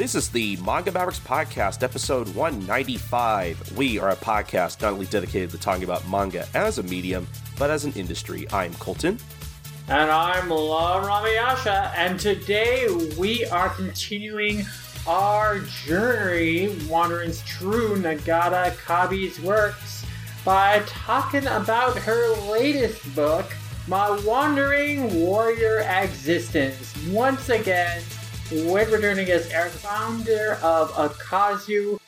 This is the Manga Mavericks Podcast, episode 195. We are a podcast not only dedicated to talking about manga as a medium, but as an industry. I'm Colton. And I'm La Ramayasha, and today we are continuing our journey wandering through Nagata Kabi's works by talking about her latest book, My Wandering Warrior Existence. Once again, with returning as Eric, founder of Okazu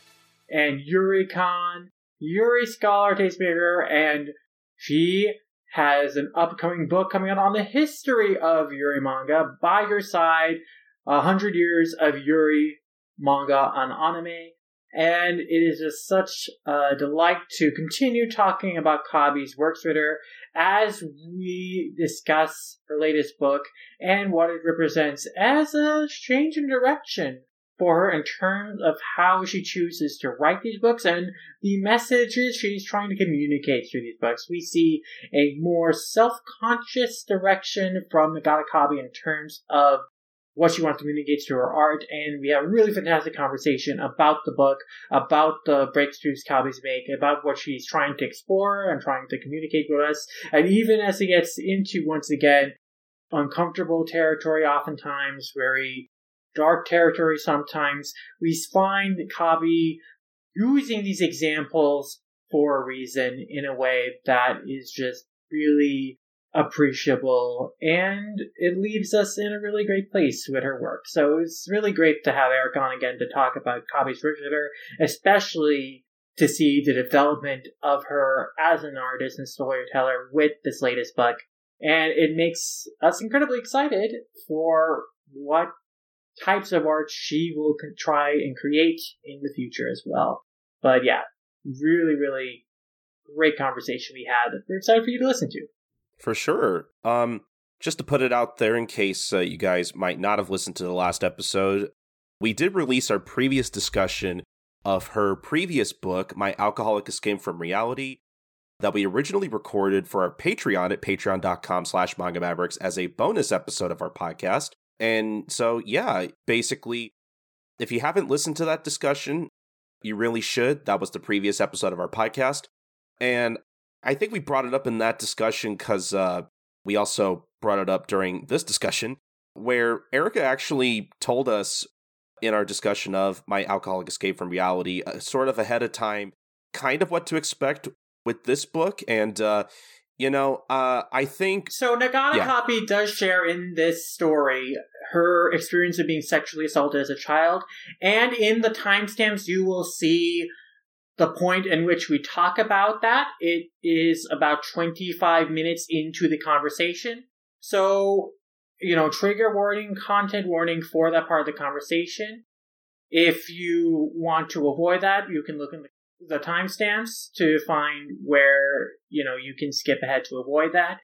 and Yuricon, Yuri Scholar Tastemaker, and she has an upcoming book coming out on the history of Yuri manga. By your side, a hundred years of Yuri manga on anime. And it is just such a delight to continue talking about Kabi's works with her as we discuss her latest book and what it represents as a change in direction for her in terms of how she chooses to write these books and the messages she's trying to communicate through these books. We see a more self-conscious direction from Nagata Kabi in terms of what she wants to communicate through her art, and we have a really fantastic conversation about the book, about the breakthroughs Kabi's make, about what she's trying to explore and trying to communicate with us, and even as it gets into, once again, uncomfortable territory oftentimes, very dark territory sometimes, we find Kabi using these examples for a reason in a way that is just really appreciable and it leaves us in a really great place with her work. So it's really great to have Eric on again to talk about with her, especially to see the development of her as an artist and storyteller with this latest book. And it makes us incredibly excited for what types of art she will try and create in the future as well. But yeah, really, really great conversation we had we're excited for you to listen to. For sure. Um, just to put it out there in case uh, you guys might not have listened to the last episode, we did release our previous discussion of her previous book, My Alcoholic Escape from Reality, that we originally recorded for our Patreon at patreon.com slash manga mavericks as a bonus episode of our podcast. And so, yeah, basically, if you haven't listened to that discussion, you really should. That was the previous episode of our podcast. And I think we brought it up in that discussion because uh, we also brought it up during this discussion, where Erica actually told us in our discussion of my alcoholic escape from reality, uh, sort of ahead of time, kind of what to expect with this book. And, uh, you know, uh, I think. So Nagata yeah. Does share in this story her experience of being sexually assaulted as a child. And in the timestamps, you will see the point in which we talk about that, it is about 25 minutes into the conversation. So, you know, trigger warning, content warning for that part of the conversation. If you want to avoid that, you can look in the, timestamps to find where, you know, you can skip ahead to avoid that.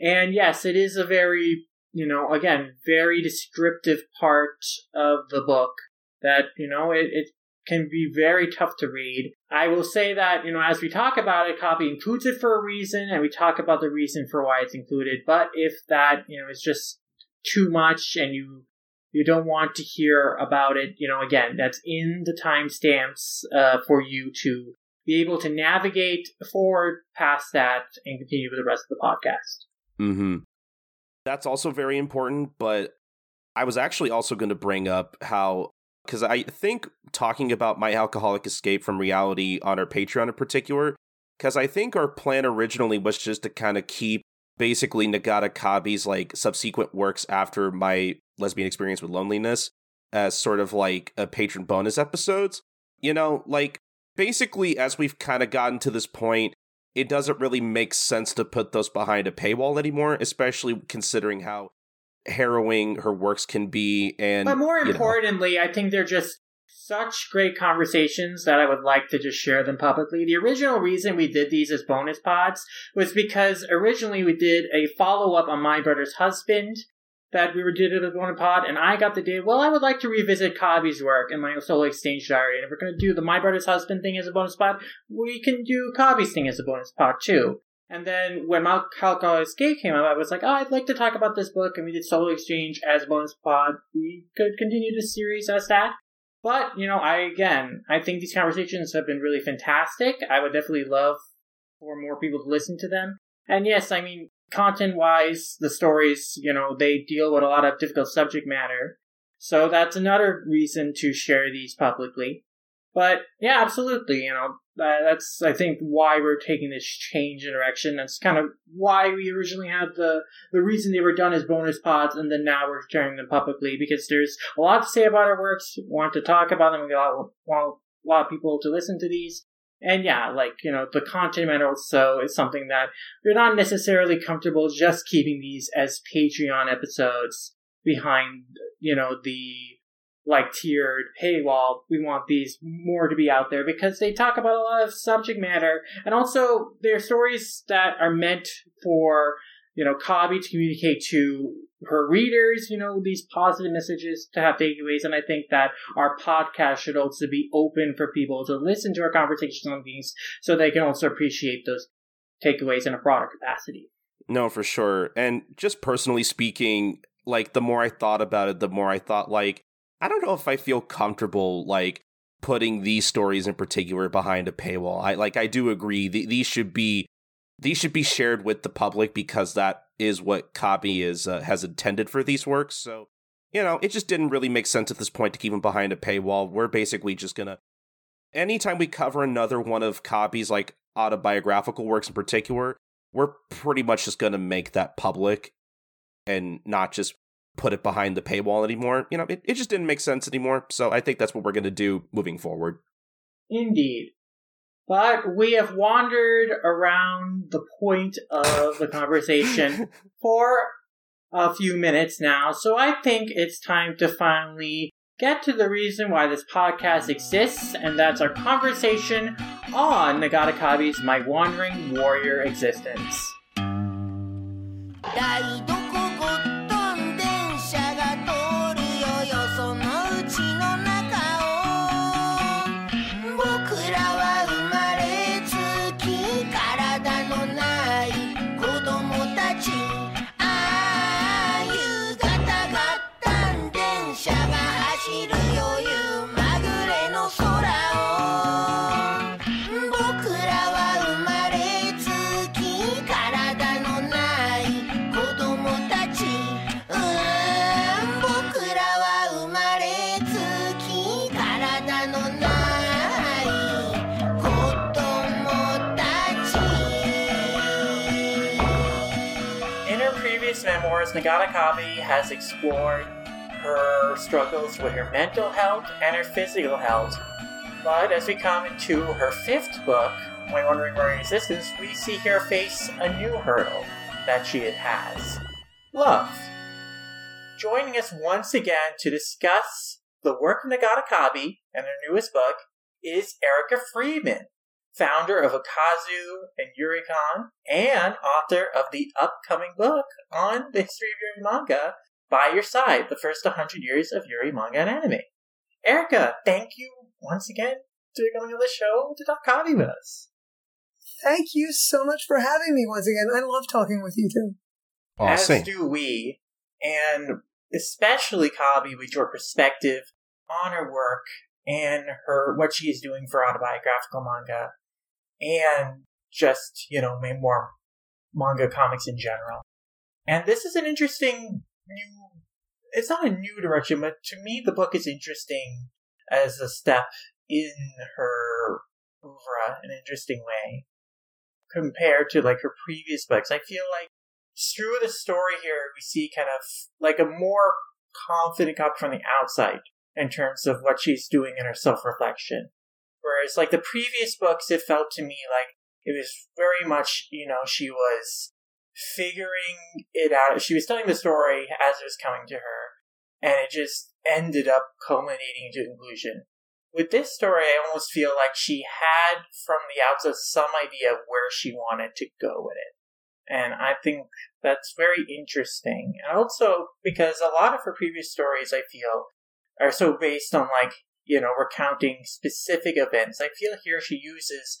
And yes, it is a very, you know, again, very descriptive part of the book that, you know, it, it can be very tough to read. I will say that, you know, as we talk about it, Kabi includes it for a reason, and we talk about the reason for why it's included. But if that, you know, is just too much and you you don't want to hear about it, you know, again, that's in the timestamps uh, for you to be able to navigate forward past that and continue with the rest of the podcast. Mm-hmm. That's also very important, but I was actually also going to bring up how because I think talking about my alcoholic escape from reality on our Patreon in particular, because I think our plan originally was just to kind of keep basically Nagata Kabi's like subsequent works after my lesbian experience with loneliness as sort of like a patron bonus episodes. You know, like basically as we've kind of gotten to this point, it doesn't really make sense to put those behind a paywall anymore, especially considering how harrowing her works can be and but more importantly know. i think they're just such great conversations that i would like to just share them publicly the original reason we did these as bonus pods was because originally we did a follow-up on my brother's husband that we were did it as bonus pod and i got the idea well i would like to revisit kabi's work in my solo exchange diary and if we're going to do the my brother's husband thing as a bonus pod we can do kabi's thing as a bonus pod too and then when Alcoholic Escape came out, I was like, oh, I'd like to talk about this book, and we did Solo Exchange as bonus pod. We could continue the series as that. But, you know, I, again, I think these conversations have been really fantastic. I would definitely love for more people to listen to them. And yes, I mean, content wise, the stories, you know, they deal with a lot of difficult subject matter. So that's another reason to share these publicly. But yeah, absolutely. You know, that's I think why we're taking this change in direction. That's kind of why we originally had the the reason they were done as bonus pods, and then now we're sharing them publicly because there's a lot to say about our works. We want to talk about them. We got want a lot of people to listen to these. And yeah, like, you know, the content matter also is something that we're not necessarily comfortable just keeping these as Patreon episodes behind, you know, the like tiered paywall. We want these more to be out there because they talk about a lot of subject matter and also they're stories that are meant for, you know, Kabi to communicate to her readers, you know, these positive messages to have takeaways. And I think that our podcast should also be open for people to listen to our conversations on these so they can also appreciate those takeaways in a broader capacity. No, for sure. And just personally speaking, like the more I thought about it, the more I thought like I don't know if I feel comfortable like putting these stories in particular behind a paywall. I like I do agree th- these should be these should be shared with the public because that is what Kabi is uh, has intended for these works. So, you know, it just didn't really make sense at this point to keep them behind a paywall. We're basically just gonna anytime we cover another one of Kabi's like autobiographical works in particular, we're pretty much just gonna make that public and not just put it behind the paywall anymore. You know, it, it just didn't make sense anymore. So I think that's what we're gonna do moving forward. Indeed. But we have wandered around the point of the conversation for a few minutes now, so I think it's time to finally get to the reason why this podcast exists, and that's our conversation on Nagata Kabi's My Wandering Warrior Existence. Memoirs, Nagata Kabi has explored her struggles with her mental health and her physical health. But as we come into her fifth book, My Wandering Warrior Existence, we see her face a new hurdle that she has love. Joining us once again to discuss the work of Nagata Kabi and her newest book is Erica Friedman, founder of Okazu and Yuricon, and author of the upcoming book on the history of Yuri manga, By Your Side, the first 100 years of Yuri manga and anime. Erica, thank you once again for coming on the show to talk Kabi with us. Thank you so much for having me once again. I love talking with you too. As do we, and especially Kabi with your perspective on her work and her what she is doing for autobiographical manga and just, you know, more manga comics in general. And this is an interesting new, it's not a new direction, but to me the book is interesting as a step in her oeuvre in an interesting way compared to like her previous books. I feel like through the story here, we see kind of like a more confident Kabi from the outside in terms of what she's doing in her self reflection. Whereas, like the previous books, it felt to me like it was very much, you know, she was figuring it out. She was telling the story as it was coming to her, and it just ended up culminating into conclusion. With this story, I almost feel like she had from the outset some idea of where she wanted to go with it. And I think that's very interesting. And also because a lot of her previous stories, I feel, are so based on like you know, recounting specific events. I feel here she uses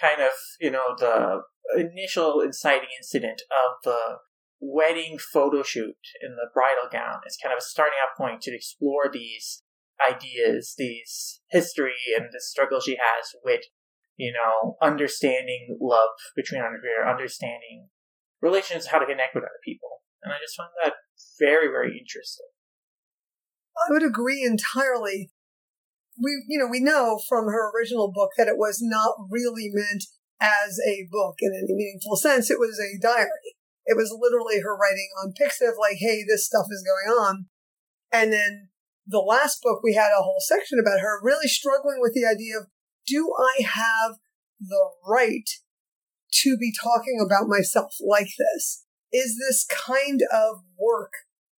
kind of, you know, the initial inciting incident of the wedding photo shoot in the bridal gown as kind of a starting out point to explore these ideas, these history and the struggle she has with, you know, understanding love between her understanding relations, how to connect with other people. And I just find that very, very interesting. I would agree entirely. We, you know, we know from her original book that it was not really meant as a book in any meaningful sense. It was a diary. It was literally her writing on Pixiv, like, hey, this stuff is going on. And then the last book, we had a whole section about her really struggling with the idea of, do I have the right to be talking about myself like this? Is this kind of work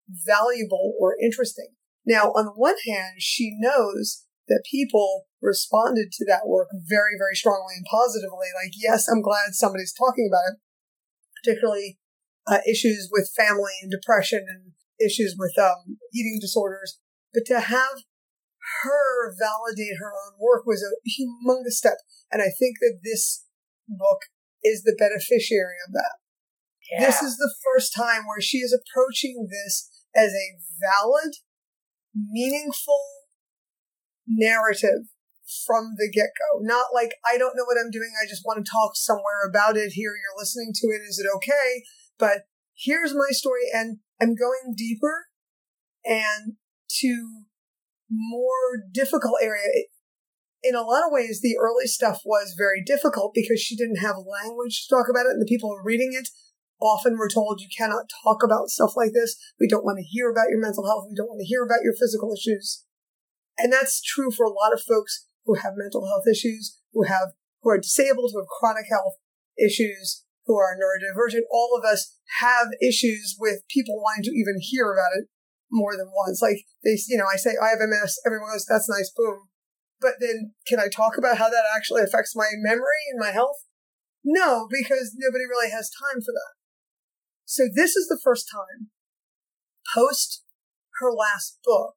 valuable or interesting? Now, on the one hand, she knows that people responded to that work very, very strongly and positively. Like, yes, I'm glad somebody's talking about it, particularly uh, issues with family and depression and issues with um, eating disorders. But to have her validate her own work was a humongous step. And I think that this book is the beneficiary of that. Yeah. This is the first time where she is approaching this as a valid, meaningful narrative from the get go. Not like, I don't know what I'm doing. I just want to talk somewhere about it. Here, you're listening to it. Is it okay? But here's my story. And I'm going deeper and to more difficult area. In a lot of ways, the early stuff was very difficult because she didn't have language to talk about it, and the people reading it often were told you cannot talk about stuff like this. We don't want to hear about your mental health. We don't want to hear about your physical issues. And that's true for a lot of folks who have mental health issues, who have who are disabled, who have chronic health issues, who are neurodivergent. All of us have issues with people wanting to even hear about it more than once. Like they, you know, I say I have MS, everyone goes, "That's nice, boom." But then, can I talk about how that actually affects my memory and my health? No, because nobody really has time for that. So this is the first time post her last book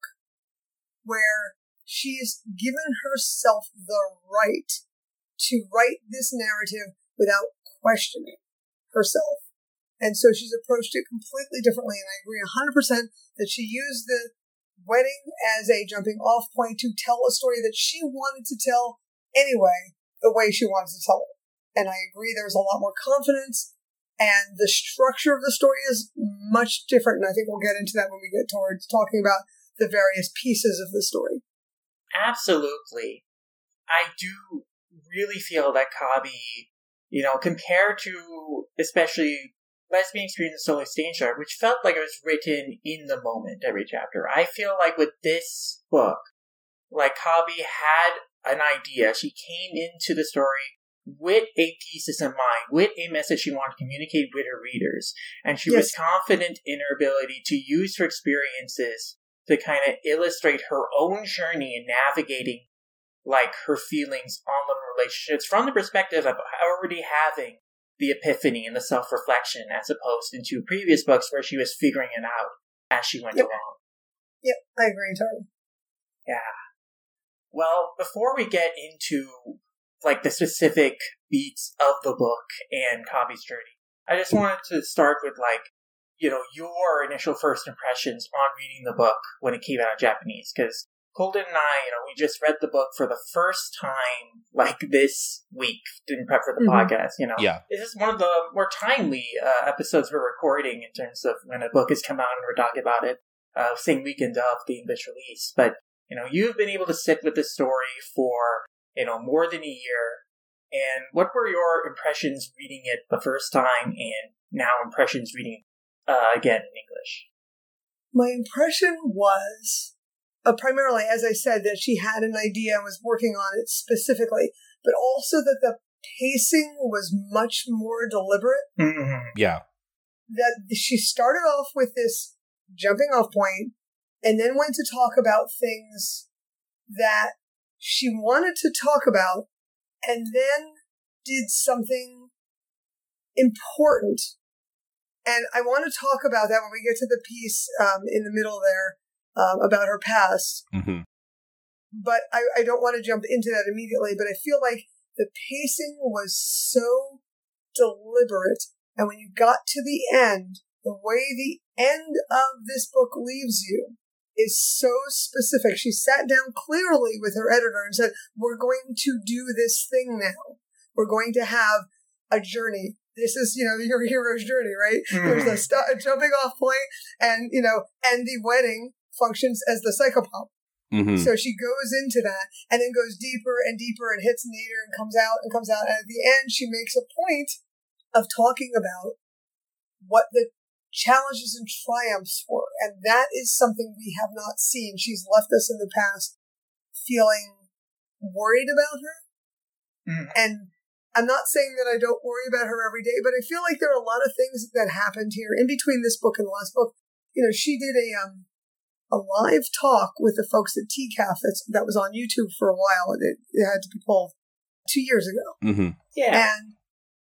where she's given herself the right to write this narrative without questioning herself. And so she's approached it completely differently. And I agree 100% that she used the wedding as a jumping off point to tell a story that she wanted to tell anyway, the way she wanted to tell it. And I agree there's a lot more confidence and the structure of the story is much different. And I think we'll get into that when we get towards talking about the various pieces of the story. Absolutely. I do really feel that Kabi, you know, compared to especially Lesbian Experience Solar Stage Art, which felt like it was written in the moment every chapter. I feel like with this book, like Kabi had an idea. She came into the story with a thesis in mind, with a message she wanted to communicate with her readers. And she yes. was confident in her ability to use her experiences to kind of illustrate her own journey in navigating like her feelings on the relationships from the perspective of already having the epiphany and the self-reflection as opposed to previous books where she was figuring it out as she went yep. along. Yep, I agree totally. Yeah. Well, before we get into like the specific beats of the book and Kabi's journey. I just wanted to start with like, you know, your initial first impressions on reading the book when it came out in Japanese, because Holden and I, you know, we just read the book for the first time like this week in prep for the mm-hmm. podcast. You know, yeah, this is one of the more timely uh, episodes we're recording in terms of when a book has come out and we're talking about it, uh, same weekend of the English release. But you know, you've been able to sit with this story for you know, more than a year. And what were your impressions reading it the first time and now impressions reading uh, again in English? My impression was uh, primarily, as I said, that she had an idea and was working on it specifically, but also that the pacing was much more deliberate. Mm-hmm. Yeah. That she started off with this jumping off point and then went to talk about things that she wanted to talk about and then did something important. And I want to talk about that when we get to the piece um, in the middle there um, about her past. Mm-hmm. But I, I don't want to jump into that immediately. But I feel like the pacing was so deliberate. And when you got to the end, the way the end of this book leaves you is so specific. She sat down clearly with her editor and said, We're going to do this thing now. We're going to have a journey. This is, you know, your hero's journey, right? Mm-hmm. There's a, st- a, jumping off point and, you know, and the wedding functions as the psychopomp. Mm-hmm. So she goes into that and then goes deeper and deeper and hits nadir and comes out and comes out. And at the end, she makes a point of talking about what the challenges and triumphs were. And that is something we have not seen. She's left us in the past feeling worried about her. Mm. And I'm not saying that I don't worry about her every day, but I feel like there are a lot of things that happened here in between this book and the last book. You know, she did a um a live talk with the folks at TCAF that's, that was on YouTube for a while, and it, it had to be pulled two years ago. Mm-hmm. Yeah, and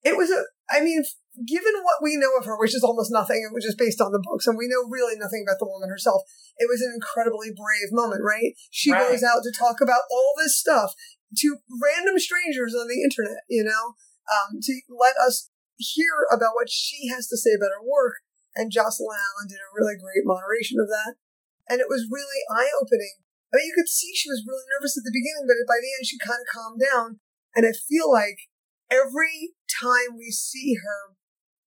it was a. I mean, given what we know of her, which is almost nothing, it was just based on the books, and we know really nothing about the woman herself. It was an incredibly brave moment, right? She right. goes out to talk about all this stuff to random strangers on the internet, you know, um, to let us hear about what she has to say about her work. And Jocelyne Allen did a really great moderation of that. And it was really eye opening. I mean, you could see she was really nervous at the beginning, but by the end, she kind of calmed down. And I feel like every time we see her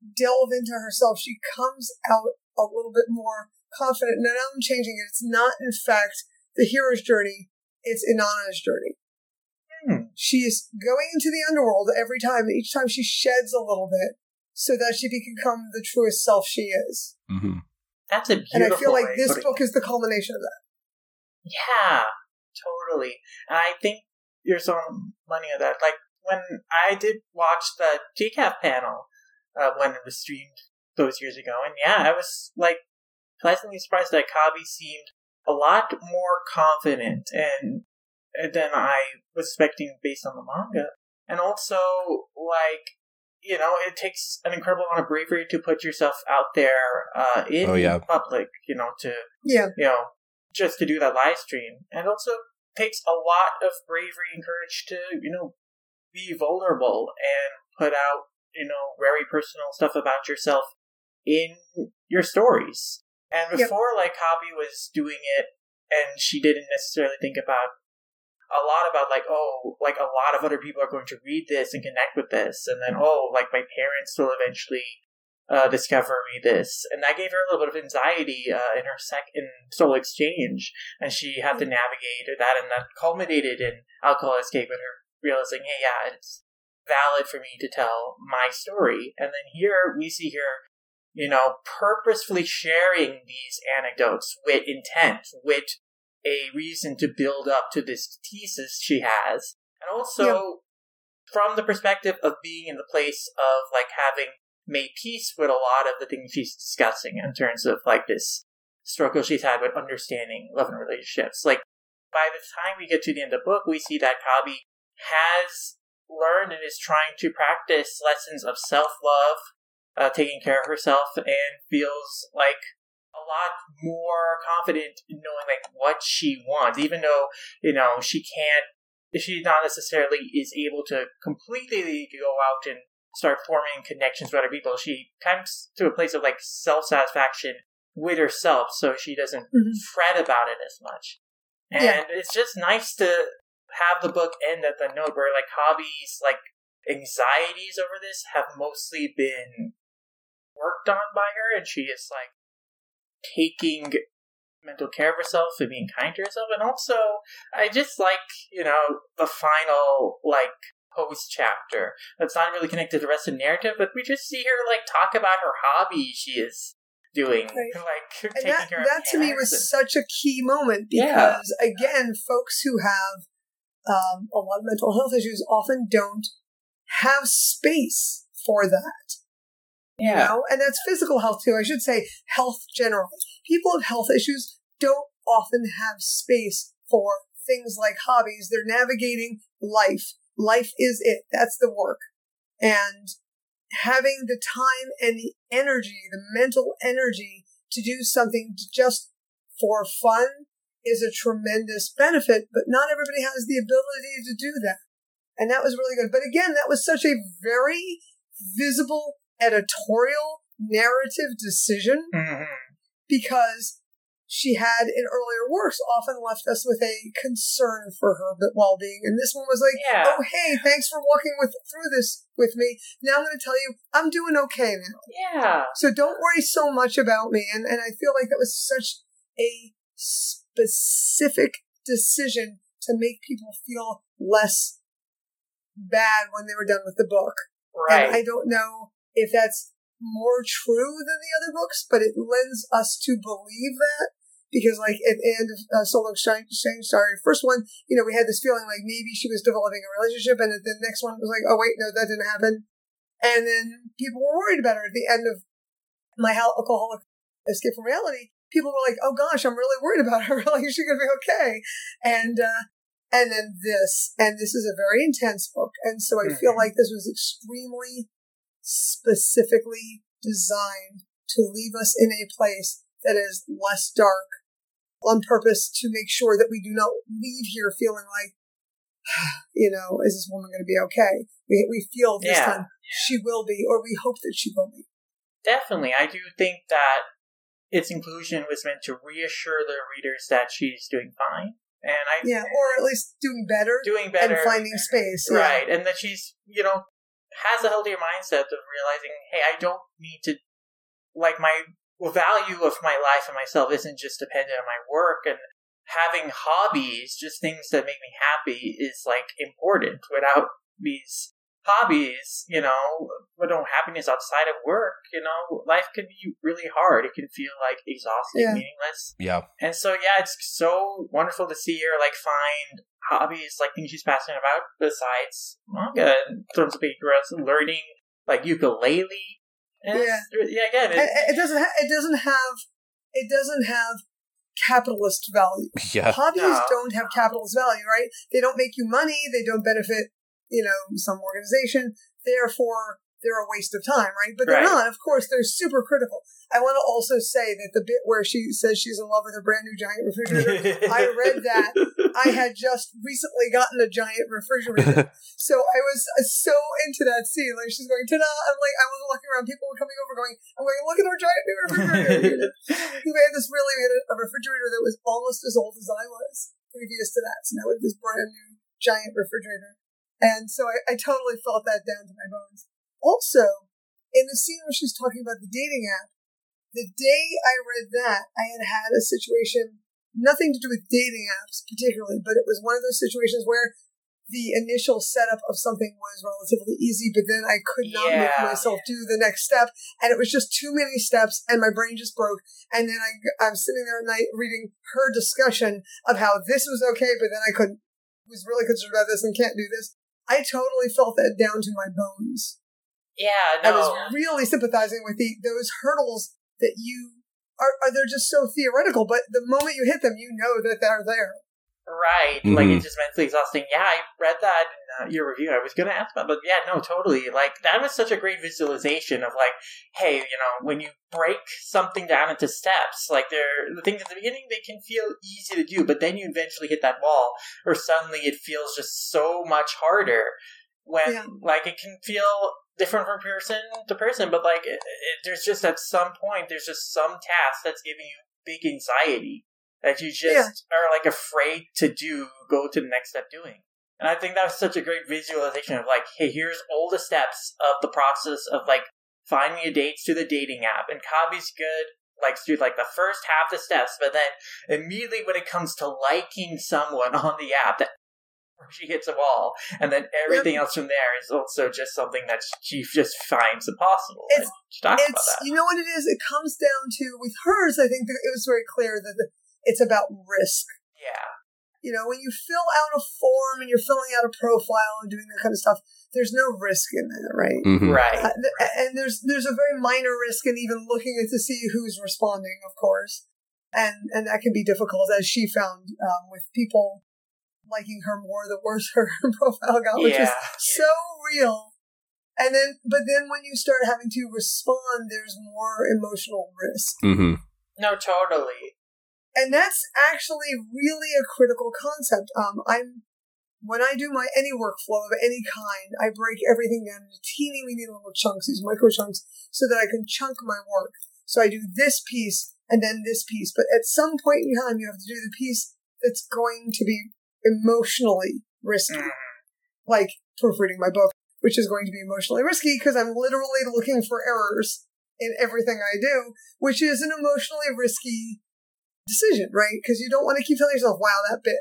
delve into herself, she comes out a little bit more confident. And now I'm changing it. It's not, in fact, the hero's journey. It's Inanna's journey. Hmm. She's going into the underworld every time. Each time she sheds a little bit so that she can become the truest self she is. Mm-hmm. That's a beautiful. And I feel like this book is the culmination of that. Yeah, totally. And I think there's so money of that. Like when I did watch the TCAF panel, uh, when it was streamed those years ago. And yeah, I was like pleasantly surprised that Kabi seemed a lot more confident and than I was expecting based on the manga. And also, like, you know, it takes an incredible amount of bravery to put yourself out there uh, in oh, yeah. public, you know, to, yeah. you know, just to do that live stream. And also takes a lot of bravery and courage to, you know, be vulnerable and put out you know, very personal stuff about yourself in your stories. And before, yep. like, Kabi was doing it, and she didn't necessarily think about a lot about, like, oh, like, a lot of other people are going to read this and connect with this, and then, oh, like, my parents will eventually uh, discover me this. And that gave her a little bit of anxiety uh, in her second Solo Exchange, and she had to navigate that, and that culminated in Alcohol Escape with her realizing, hey, yeah, it's valid for me to tell my story. And then here we see her, you know, purposefully sharing these anecdotes with intent, with a reason to build up to this thesis she has. And also yeah. from the perspective of being in the place of like having made peace with a lot of the things she's discussing in terms of like this struggle she's had with understanding love and relationships. Like by the time we get to the end of the book, we see that Kabi has learned and is trying to practice lessons of self love, uh, taking care of herself, and feels like a lot more confident in knowing like what she wants, even though you know she can't. She not necessarily is able to completely go out and start forming connections with other people. She comes to a place of like self satisfaction with herself, so she doesn't mm-hmm. fret about it as much. And yeah. it's just nice to have the book end at the note where like Kabi's, like anxieties over this have mostly been worked on by her and she is like taking mental care of herself and being kind to herself and also I just like, you know, the final like post chapter that's not really connected to the rest of the narrative, but we just see her like talk about her hobby she is doing right. like and that, that to me was and... such a key moment because yeah. again folks who have um, a lot of mental health issues often don't have space for that. Yeah. Know? And that's physical health too. I should say health generally. People with health issues don't often have space for things like hobbies. They're navigating life. Life is it. That's the work. And having the time and the energy, the mental energy to do something just for fun is a tremendous benefit, but not everybody has the ability to do that. And that was really good. But again, that was such a very visible editorial narrative decision mm-hmm. because she had in earlier works often left us with a concern for her well-being and this one was like Yeah. oh hey thanks for walking with through this with me now i'm going to tell you i'm doing okay now Yeah. so don't worry so much about me and, and i feel like that was such a specific decision to make people feel less bad when they were done with the book Right. and I don't know if that's more true than the other books, but it lends us to believe that. Because, like, at the end of uh, Solo Exchange, sorry, first one, you know, we had this feeling like maybe she was developing a relationship, and at the next one, was like, oh, wait, no, that didn't happen. And then people were worried about her at the end of My Alcoholic Escape from Reality. People were like, oh gosh, I'm really worried about her. like, is she going to be okay? And, uh, and then this, and this is a very intense book. And so I feel Mhm. like this was extremely specifically designed to leave us in a place that is less dark on purpose to make sure that we do not leave here feeling like, you know, is this woman going to be okay? We, we feel this Yeah. time she will be, or we hope that she will be. Definitely. I do think that its inclusion was meant to reassure the readers that she's doing fine. And I Yeah, or at least doing better doing better. and finding space. Yeah. Right. And that she's, you know, has a healthier mindset of realizing, hey, I don't need to, like, my value of my life and myself isn't just dependent on my work and having hobbies, just things that make me happy, is, like, important. Without these hobbies, you know, without happiness outside of work, you know, life can be really hard. It can feel, like, exhausting, Yeah. meaningless. Yeah. And so, yeah, it's so wonderful to see her like find hobbies, like things she's passionate about besides manga in terms of being learning like ukulele. And Yeah. it's- yeah. Again, it, it doesn't. Ha- it doesn't have. It doesn't have capitalist value. Yeah. Hobbies No. don't have capitalist value, right? They don't make you money. They don't benefit, you know, some organization. Therefore, they're a waste of time, right? But they're Right. not. Of course, they're super critical. I want to also say that the bit where she says she's in love with a brand new giant refrigerator. I read that. I had just recently gotten a giant refrigerator. So I was so into that scene. Like she's going, ta-da! I'm like, I was looking around. People were coming over going, I'm going, look at our giant new refrigerator. we had this really, we had a, a refrigerator that was almost as old as I was previous to that. So now we have this brand new giant refrigerator. And so I, I totally felt that down to my bones. Also, in the scene where she's talking about the dating app, the day I read that, I had had a situation, nothing to do with dating apps particularly, but it was one of those situations where the initial setup of something was relatively easy, but then I could not make myself do the next step, and it was just too many steps, and my brain just broke. And then I, I'm sitting there at night reading her discussion of how this was okay, but then I couldn't, was really concerned about this and can't do this. I totally felt that down to my bones. yeah, I was really sympathizing with the those hurdles that you are, are they're just so theoretical, but the moment you hit them, you know that they're there. Right. Like Mhm. it's just mentally exhausting. Yeah, I read that in uh, your review. I was gonna ask about, but yeah, no, totally. Like that was such a great visualization of like, hey, you know, when you break something down into steps, like they're the things at the beginning they can feel easy to do, but then you eventually hit that wall, or suddenly it feels just so much harder. When Yeah. like it can feel different from person to person, but like it, it, there's just at some point there's just some task that's giving you big anxiety that you just Yeah. are like afraid to do, go to the next step doing. And I think that was such a great visualization of like, hey, here's all the steps of the process of like finding a date through the dating app. And Kabi's good, like through like the first half the steps, but then immediately when it comes to liking someone on the app, that she hits a wall, and then everything else from there is also just something that she just finds impossible. It's- she talks about It's you know what it is. It comes down to with hers. I think it was very clear that the, it's about risk. Yeah, You know, when you fill out a form and you're filling out a profile and doing that kind of stuff, there's no risk in that, right? Mhm. right. Uh, th- and there's there's a very minor risk in even looking at to see who's responding, of course, and and that can be difficult as she found um, with people liking her more the worse her profile got, which is so real. And then, but then when you start having to respond, there's more emotional risk, Mm-hmm. No, totally. And that's actually really a critical concept. Um, I'm when I do my any workflow of any kind, I break everything down into teeny weeny little chunks, these micro chunks, so that I can chunk my work. So I do this piece, and then this piece. But at some point in time, you have to do the piece that's going to be emotionally risky. Mm. Like proofreading my book, which is going to be emotionally risky because I'm literally looking for errors in everything I do, which is an emotionally risky decision, right? Because you don't want to keep telling yourself, wow, that bit.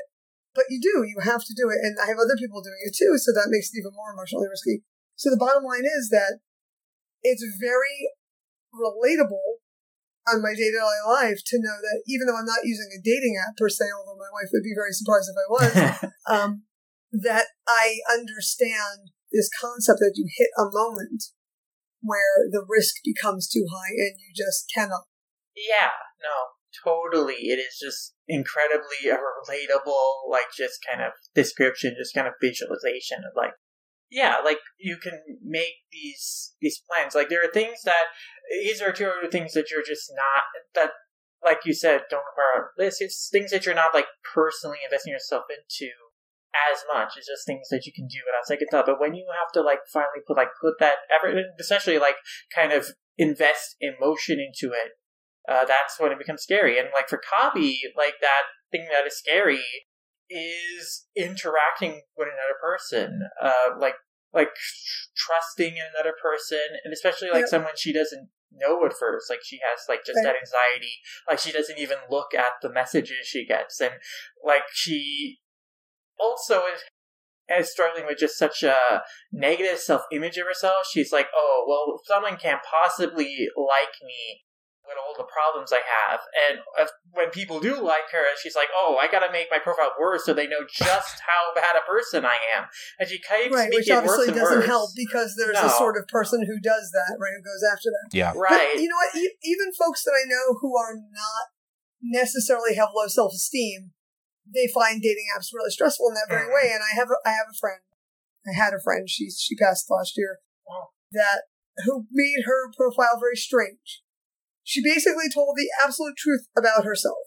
But you do, you have to do it. And I have other people doing it too, so that makes it even more emotionally risky. So the bottom line is that it's very relatable on my day to day life to know that even though I'm not using a dating app per se, although my wife would be very surprised if I was, um, that I understand this concept that you hit a moment where the risk becomes too high and you just cannot. Yeah, no, totally. It is just incredibly a relatable, like, just kind of description, just kind of visualization of like, yeah, like you can make these these plans. Like there are things that these are two other things that you're just not that, like you said, don't require a list. It's things that you're not like personally investing yourself into as much. It's just things that you can do without second thought. But when you have to like finally put like put that effort, essentially like kind of invest emotion into it, uh, that's when it becomes scary. And like for Kabi, like that thing that is scary is interacting with another person, uh, like like trusting in another person, and especially like someone she doesn't know at first. Like she has like just Right. that anxiety. Like she doesn't even look at the messages she gets, and like she also is, is struggling with just such a negative self image of herself. She's like, oh well, someone can't possibly like me with all the problems I have. And if, when people do like her, she's like, "Oh, I got to make my profile worse so they know just how bad a person I am." And she keeps Right, making which it worse obviously doesn't worse. help because there's No. a sort of person who does that, right, who goes after that. Yeah. Right? But you know what? E- even folks that I know who are not necessarily have low self esteem, they find dating apps really stressful in that very Mhm. way. And I have a, I have a friend. I had a friend. She she passed last year. Oh. That who made her profile very strange. She basically told the absolute truth about herself,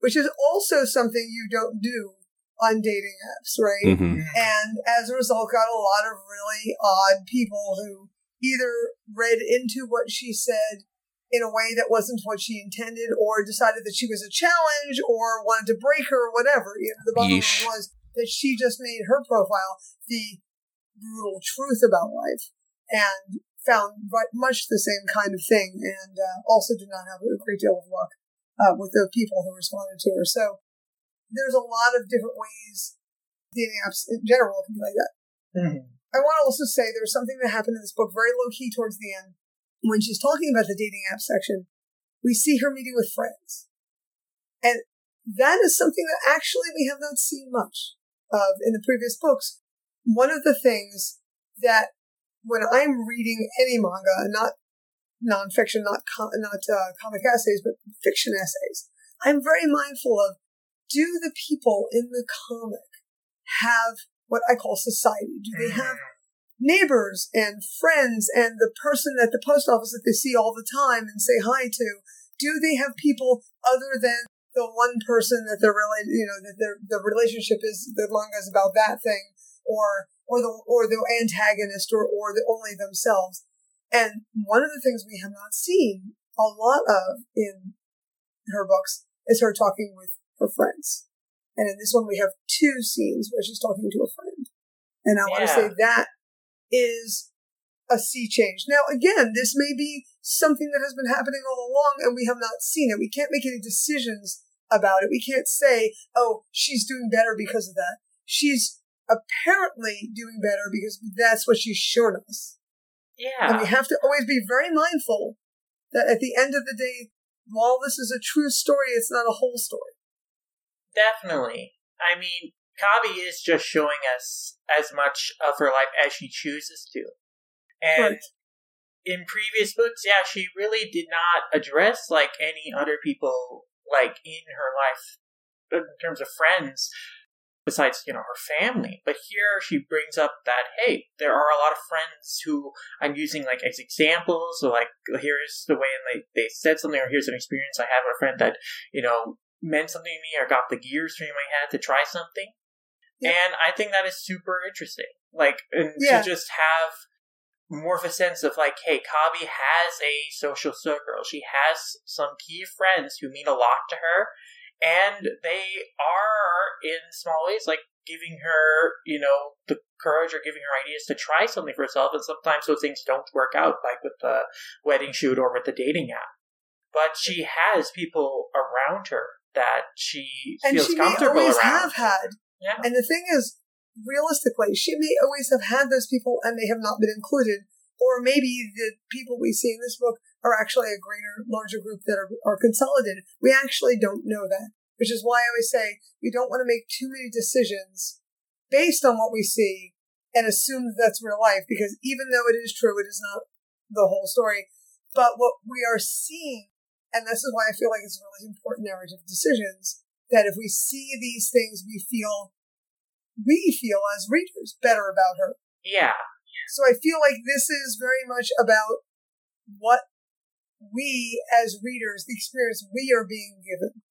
which is also something you don't do on dating apps, right? hmm and as a result got a lot of really odd people who either read into what she said in a way that wasn't what she intended or decided that she was a challenge or wanted to break her or whatever you know the bottom line was that she just made her profile the brutal truth about life. And found much the same kind of thing and uh, also did not have a great deal of luck uh, with the people who responded to her so there's a lot of different ways dating apps in general can be like that. Mhm. I want to also say there's something that happened in this book very low key towards the end. When she's talking about the dating app section, we see her meeting with friends. And that is something that actually we have not seen much of in the previous books. One of the things that when I'm reading any manga, not nonfiction, not com- not uh, comic essays, but fiction essays, I'm very mindful of do the people in the comic have what I call society? Do they have neighbors and friends and the person at the post office that they see all the time and say hi to? Do they have people other than the one person that they're related, you know, that their the relationship is the manga is about that thing, or or the or the antagonist, or or the only themselves. And one of the things we have not seen a lot of in her books is her talking with her friends. And in this one, we have two scenes where she's talking to a friend. And I want to say that is a sea change. Now, again, this may be something that has been happening all along and we have not seen it. We can't make any decisions about it. We can't say, oh, she's doing better because of that. She's apparently doing better because that's what she's shown us. Yeah. And we have to always be very mindful that at the end of the day, while this is a true story, it's not a whole story. Definitely. I mean, Kabi is just showing us as much of her life as she chooses to. And Right. in previous books, yeah, she really did not address like any other people like in her life in terms of friends besides, you know, her family. But here she brings up that hey, there are a lot of friends who I'm using like as examples, so like here's the way and they, they said something or here's an experience I had with a friend that, you know, meant something to me or got the gears turning in my head to try something. Yeah. And I think that is super interesting. Like, and Yeah. to just have more of a sense of like, hey, Kabi has a social circle. She has some key friends who mean a lot to her, and they are in small ways like giving her, you know, the courage or giving her ideas to try something for herself. And sometimes those things don't work out, like with the wedding shoot or with the dating app. But she has people around her that she and feels she may always around. have had. Yeah. And the thing is, realistically, she may always have had those people and they have not been included. Or maybe the people we see in this book are actually a greater, larger group that are, are consolidated. We actually don't know that, which is why I always say we don't want to make too many decisions based on what we see and assume that that's real life because even though it is true, it is not the whole story. But what we are seeing, and this is why I feel like it's really important narrative decisions, that if we see these things, we feel, we feel as readers better about her. Yeah. So I feel like this is very much about what we as readers, the experience we are being given.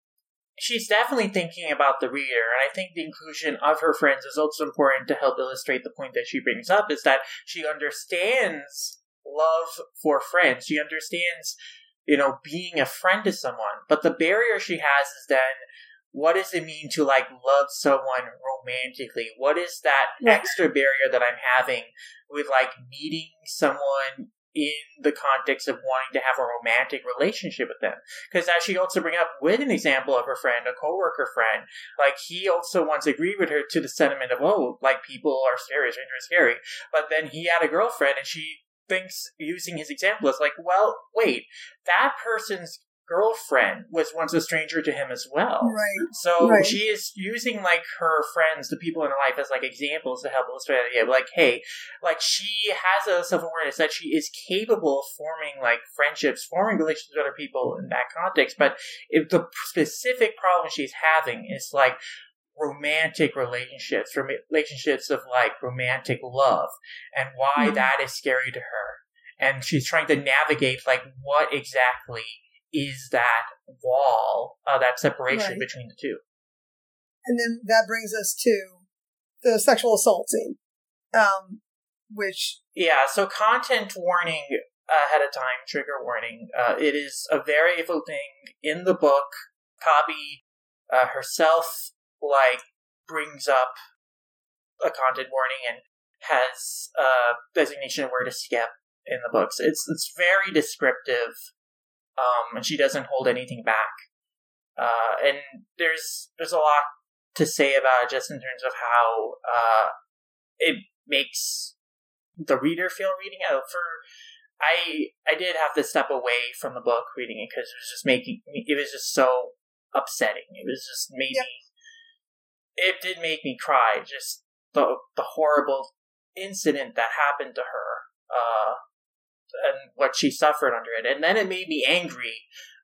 She's definitely thinking about the reader, and I think the inclusion of her friends is also important to help illustrate the point that she brings up is that she understands love for friends. She understands, you know, being a friend to someone. But the barrier she has is then what does it mean to like love someone romantically? What is that extra barrier that I'm having with like meeting someone in the context of wanting to have a romantic relationship with them? Because as she also bring up with an example of her friend, a coworker friend, like he also once agreed with her to the sentiment of, oh, like people are scary, strangers are scary. But then he had a girlfriend and she thinks using his example is like, well, wait, that person's girlfriend was once a stranger to him as well. Right. So Right. she is using like her friends, the people in her life, as like examples to help illustrate the idea. Like, hey, like she has a self awareness that she is capable of forming like friendships, forming relationships with other people in that context. But if the specific problem she's having is like romantic relationships, relationships of like romantic love, and why Mhm. that is scary to her. And she's trying to navigate like what exactly is that wall, uh, that separation Right. between the two. And then that brings us to the sexual assault scene, um, which Yeah, so content warning ahead of time, trigger warning. Uh, it is a very evil thing in the book. Kabi uh, herself, like, brings up a content warning and has a designation where to skip in the books. It's it's very descriptive, um, and she doesn't hold anything back. Uh, and there's there's a lot to say about it, just in terms of how uh, it makes the reader feel reading it. For I I did have to step away from the book reading it because it was just making me. It was just so upsetting. It was just made Yep. me. It did make me cry. Just the the horrible incident that happened to her, uh, and what she suffered under it, and then it made me angry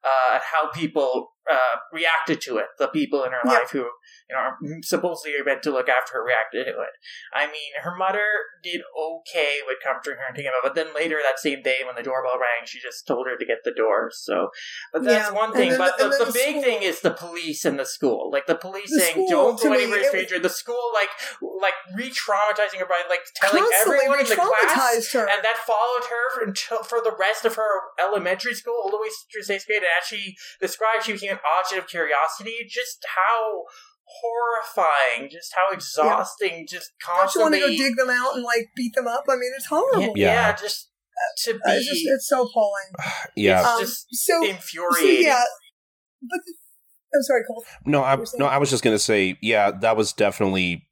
uh, at how people uh, reacted to it. The people in her Yep. life who you know are supposedly are meant to look after her reacted to it. I mean, her mother did okay with comforting her and taking her, but then later that same day when the doorbell rang, she just told her to get the door. So, but that's Yeah, one thing. then- but the, the the big school- thing is the police and the school. Like the police The saying, "Don't go me, anywhere was- stranger." The school like like re-traumatizing her by like telling constantly everyone in the class her. and that followed her for, until for the rest of her elementary school, all the way through sixth grade. And as she described, she became object of curiosity. Just how horrifying, just how exhausting, just constantly. Don't you want to go dig them out and like beat them up? I mean, it's horrible. yeah, Yeah. yeah, just to be. Uh, It's just it's so appalling. Yeah. It's Um, just so, so infuriating. yeah, but the, I'm sorry, Cole. No, I no, I was just gonna say, yeah, that was definitely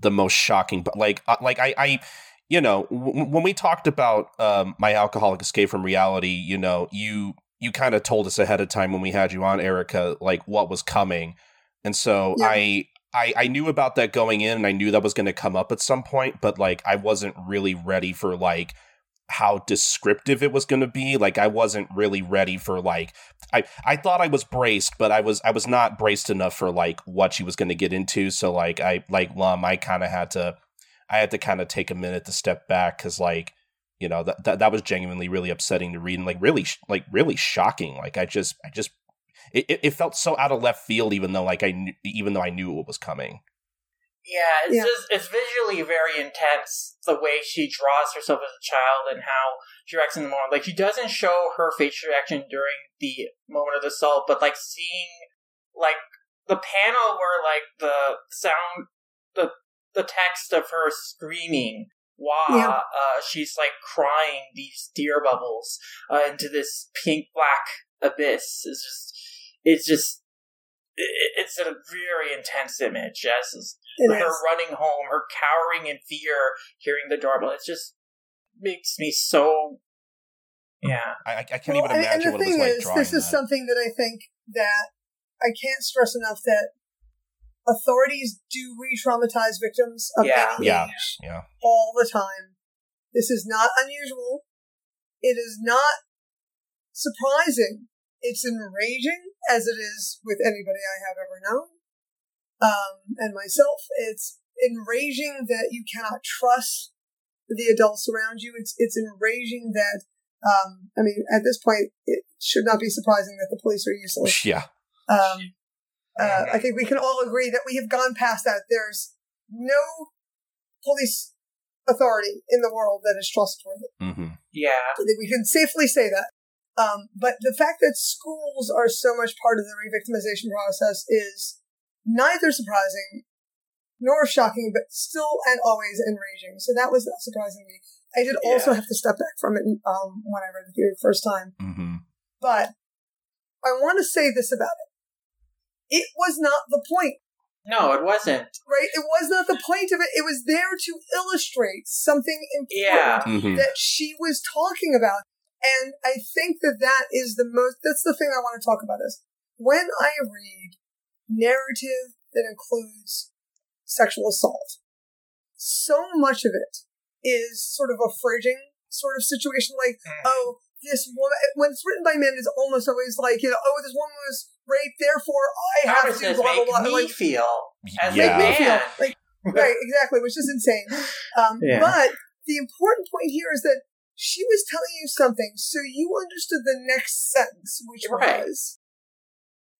the most shocking. But like, uh, like I, I, you know, w- when we talked about um, my alcoholic escape from reality, you know, you you kind of told us ahead of time when we had you on, Erica, like what was coming, and so Yeah. I. I, I knew about that going in and I knew that was going to come up at some point, but like I wasn't really ready for like how descriptive it was going to be. Like I wasn't really ready for like I I thought I was braced, but I was I was not braced enough for like what she was going to get into. So like I like Lum, I kind of had to I had to kind of take a minute to step back because like you know that, that that was genuinely really upsetting to read and like really sh- like really shocking. Like I just I just it, it, it felt so out of left field, even though like I knew, even though I knew what was coming. Yeah, it's Yeah. just it's visually very intense the way she draws herself as a child and how she reacts in the moment. Like she doesn't show her facial reaction during the moment of the assault, but like seeing like the panel where like the sound the the text of her screaming while Yeah. uh, she's like crying these tear bubbles uh, into this pink black abyss is just it's just it's a very intense image as is It her is. running home, her cowering in fear, hearing the doorbell. It just makes me so. Yeah. I, I I can't Well, even imagine and the what it was thing like is, drawing this is that. something that I think that I can't stress enough that authorities do re-traumatize victims of Yeah. any Yeah. age yeah. all the time. This is not unusual. It is not surprising. It's enraging, as it is with anybody I have ever known, um, and myself. It's enraging that you cannot trust the adults around you. It's it's enraging that. Um, I mean, at this point, it should not be surprising that the police are useless. Yeah. Um, uh, I think we can all agree that we have gone past that. There's no police authority in the world that is trustworthy. Mm-hmm. Yeah. I think we can safely say that. Um, but the fact that schools are so much part of the revictimization process is neither surprising nor shocking, but still and always enraging. So that was not surprising to me. I did also Yeah. have to step back from it um, when I read it the first time. Mm-hmm. But I want to say this about it. It was not the point. No, it wasn't. right? It was not the point of it. It was there to illustrate something Yeah. important Mhm. that she was talking about. And I think that that is the most, that's the thing I want to talk about is when I read narrative that includes sexual assault, so much of it is sort of a fridging sort of situation like, Mm. oh, this woman, when it's written by men, it's almost always like, you know, oh, this woman was raped, therefore I How have to blah, blah, make blah. me Like, feel as Yeah. make me feel like right, exactly, which is insane. Um, Yeah. But the important point here is that she was telling you something, so you understood the next sentence, which Right. was,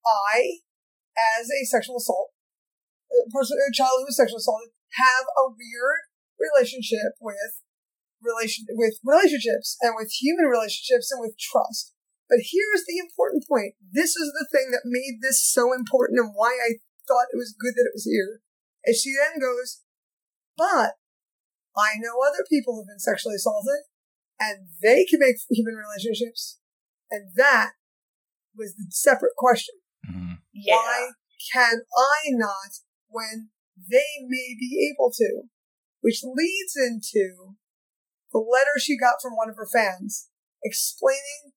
"I, as a sexual assault a person, a child who was sexually assaulted, have a weird relationship with relation with relationships and with human relationships and with trust." But here's the important point. This is the thing that made this so important and why I thought it was good that it was here. And she then goes, but I know other people who've been sexually assaulted and they can make human relationships. And that was the separate question. Mm-hmm. Yeah. Why can I not when they may be able to? Which leads into the letter she got from one of her fans explaining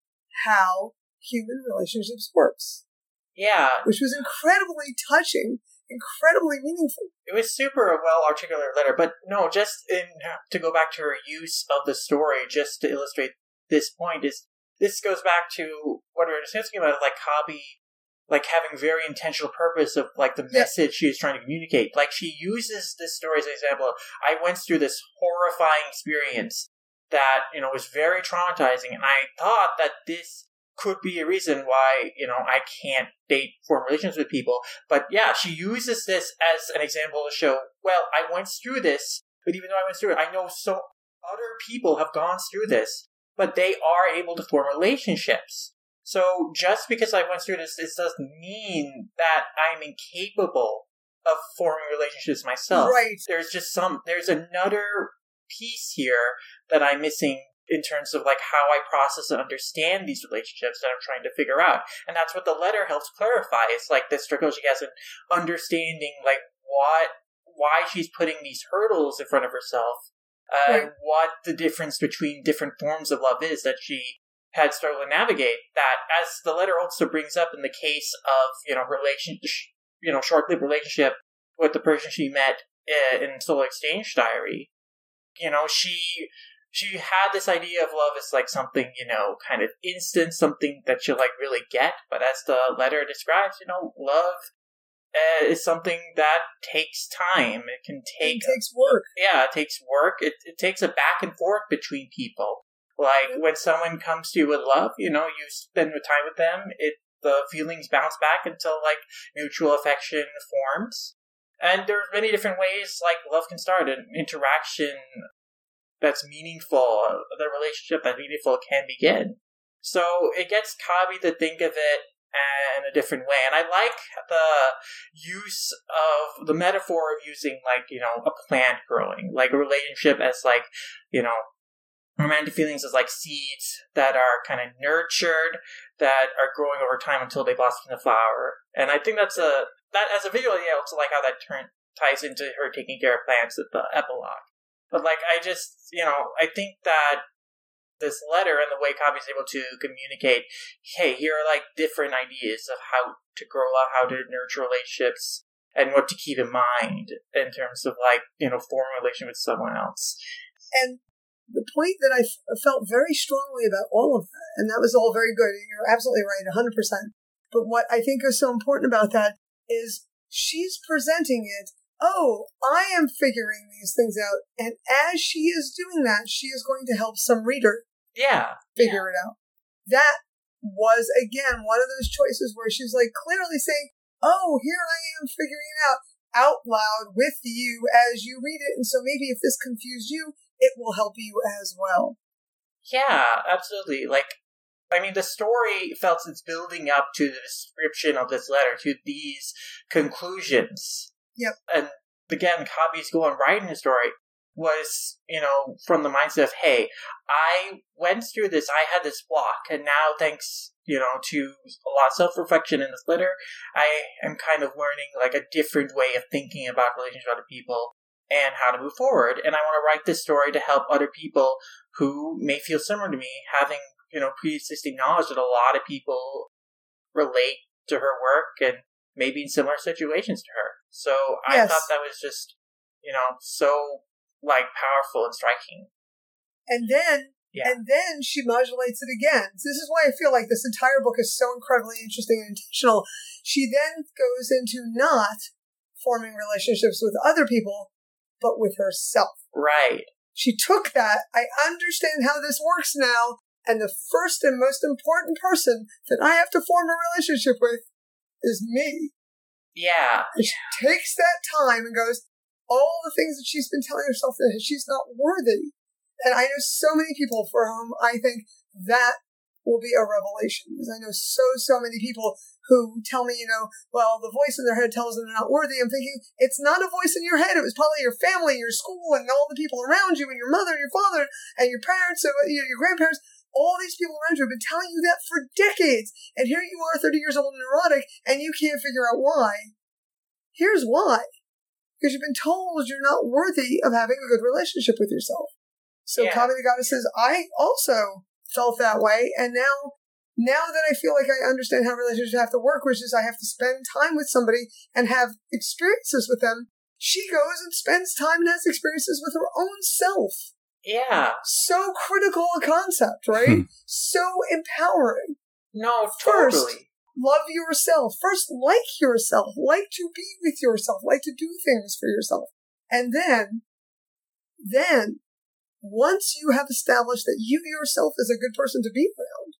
how human relationships works, Yeah. which was incredibly touching, incredibly meaningful. It was super well articulated letter, but no, just in to go back to her use of the story, just to illustrate this point is this goes back to what we were discussing about like Kabi, like having very intentional purpose of like the Yeah. message she was trying to communicate. Like she uses this story as an example. I went through this horrifying experience that you know was very traumatizing, and I thought that this could be a reason why you know I can't date form relations with people. But yeah, she uses this as an example to show, well, I went through this, but even though I went through it, I know so other people have gone through this, but they are able to form relationships. So just because I went through this, this doesn't mean that I'm incapable of forming relationships myself. Right. There's just some, there's another piece here that I'm missing in terms of like how I process and understand these relationships that I'm trying to figure out. And that's what the letter helps clarify. It's like this struggle she has in understanding like what why she's putting these hurdles in front of herself, uh, Right. and what the difference between different forms of love is that she had struggled to navigate. That, as the letter also brings up in the case of you know relation, you know, short-lived relationship with the person she met uh, in Solo Exchange Diary, you know, she she had this idea of love as like something you know kind of instant, something that you like really get. But as the letter describes, you know, love uh, is something that takes time. It can take It takes work. yeah, it takes work. It, it takes a back and forth between people. Like when someone comes to you with love, you know, you spend the time with them. It the feelings bounce back until like mutual affection forms. And there's many different ways like love can start. An interaction that's meaningful, the relationship that's meaningful can begin. So it gets Kabi to think of it in a different way. And I like the use of the metaphor of using like, you know, a plant growing, like a relationship as like, you know, romantic feelings is like seeds that are kind of nurtured, that are growing over time until they blossom into flower. And I think that's a, that as a visual, yeah, I also like how that turn, ties into her taking care of plants at the epilogue. But like, I just, you know, I think that this letter and the way Kabi's able to communicate, hey, here are like different ideas of how to grow up, how to nurture relationships, and what to keep in mind in terms of like, you know, forming a relationship with someone else. And the point that I f- felt very strongly about all of that, and that was all very good, and you're absolutely right, 100%. But what I think is so important about that is she's presenting it oh, I am figuring these things out. And as she is doing that, she is going to help some reader yeah. figure yeah. it out. That was, again, one of those choices where she's like clearly saying, oh, here I am figuring it out out loud with you as you read it. And so maybe if this confused you, it will help you as well. Yeah, absolutely. Like, I mean, the story felt it's building up to the description of this letter, to these conclusions Yep. And again, Kabi's going right in the story was, you know, from the mindset of, hey, I went through this, I had this block, and now thanks, you know, to a lot of self reflection in this letter, I am kind of learning like a different way of thinking about relationships with other people and how to move forward. And I want to write this story to help other people who may feel similar to me, having, you know, pre existing knowledge that a lot of people relate to her work and maybe in similar situations to her. So I yes. thought that was just, you know, so like powerful and striking. And then, yeah. and then she modulates it again. So this is why I feel like this entire book is so incredibly interesting and intentional. She then goes into not forming relationships with other people, but with herself. Right. She took that. I understand how this works now. And the first and most important person that I have to form a relationship with is me. Yeah. And she takes that time and goes, all the things that she's been telling herself that she's not worthy. And I know so many people for whom I think that will be a revelation because I know so, so many people who tell me, you know, well, the voice in their head tells them they're not worthy. I'm thinking it's not a voice in your head. It was probably your family, your school, and all the people around you, and your mother, and your father, and your parents, and your grandparents all these people around you have been telling you that for decades. And here you are, 30 years old and neurotic, and you can't figure out why. Here's why. Because you've been told you're not worthy of having a good relationship with yourself. So yeah. The Goddess says, I also felt that way. And now, now that I feel like I understand how relationships have to work, which is I have to spend time with somebody and have experiences with them, she goes and spends time and has experiences with her own self. Yeah. So critical a concept, right? Hmm. so empowering. No, totally. First, love yourself. First, like yourself. Like to be with yourself. Like to do things for yourself. And then, then, once you have established that you yourself is a good person to be around,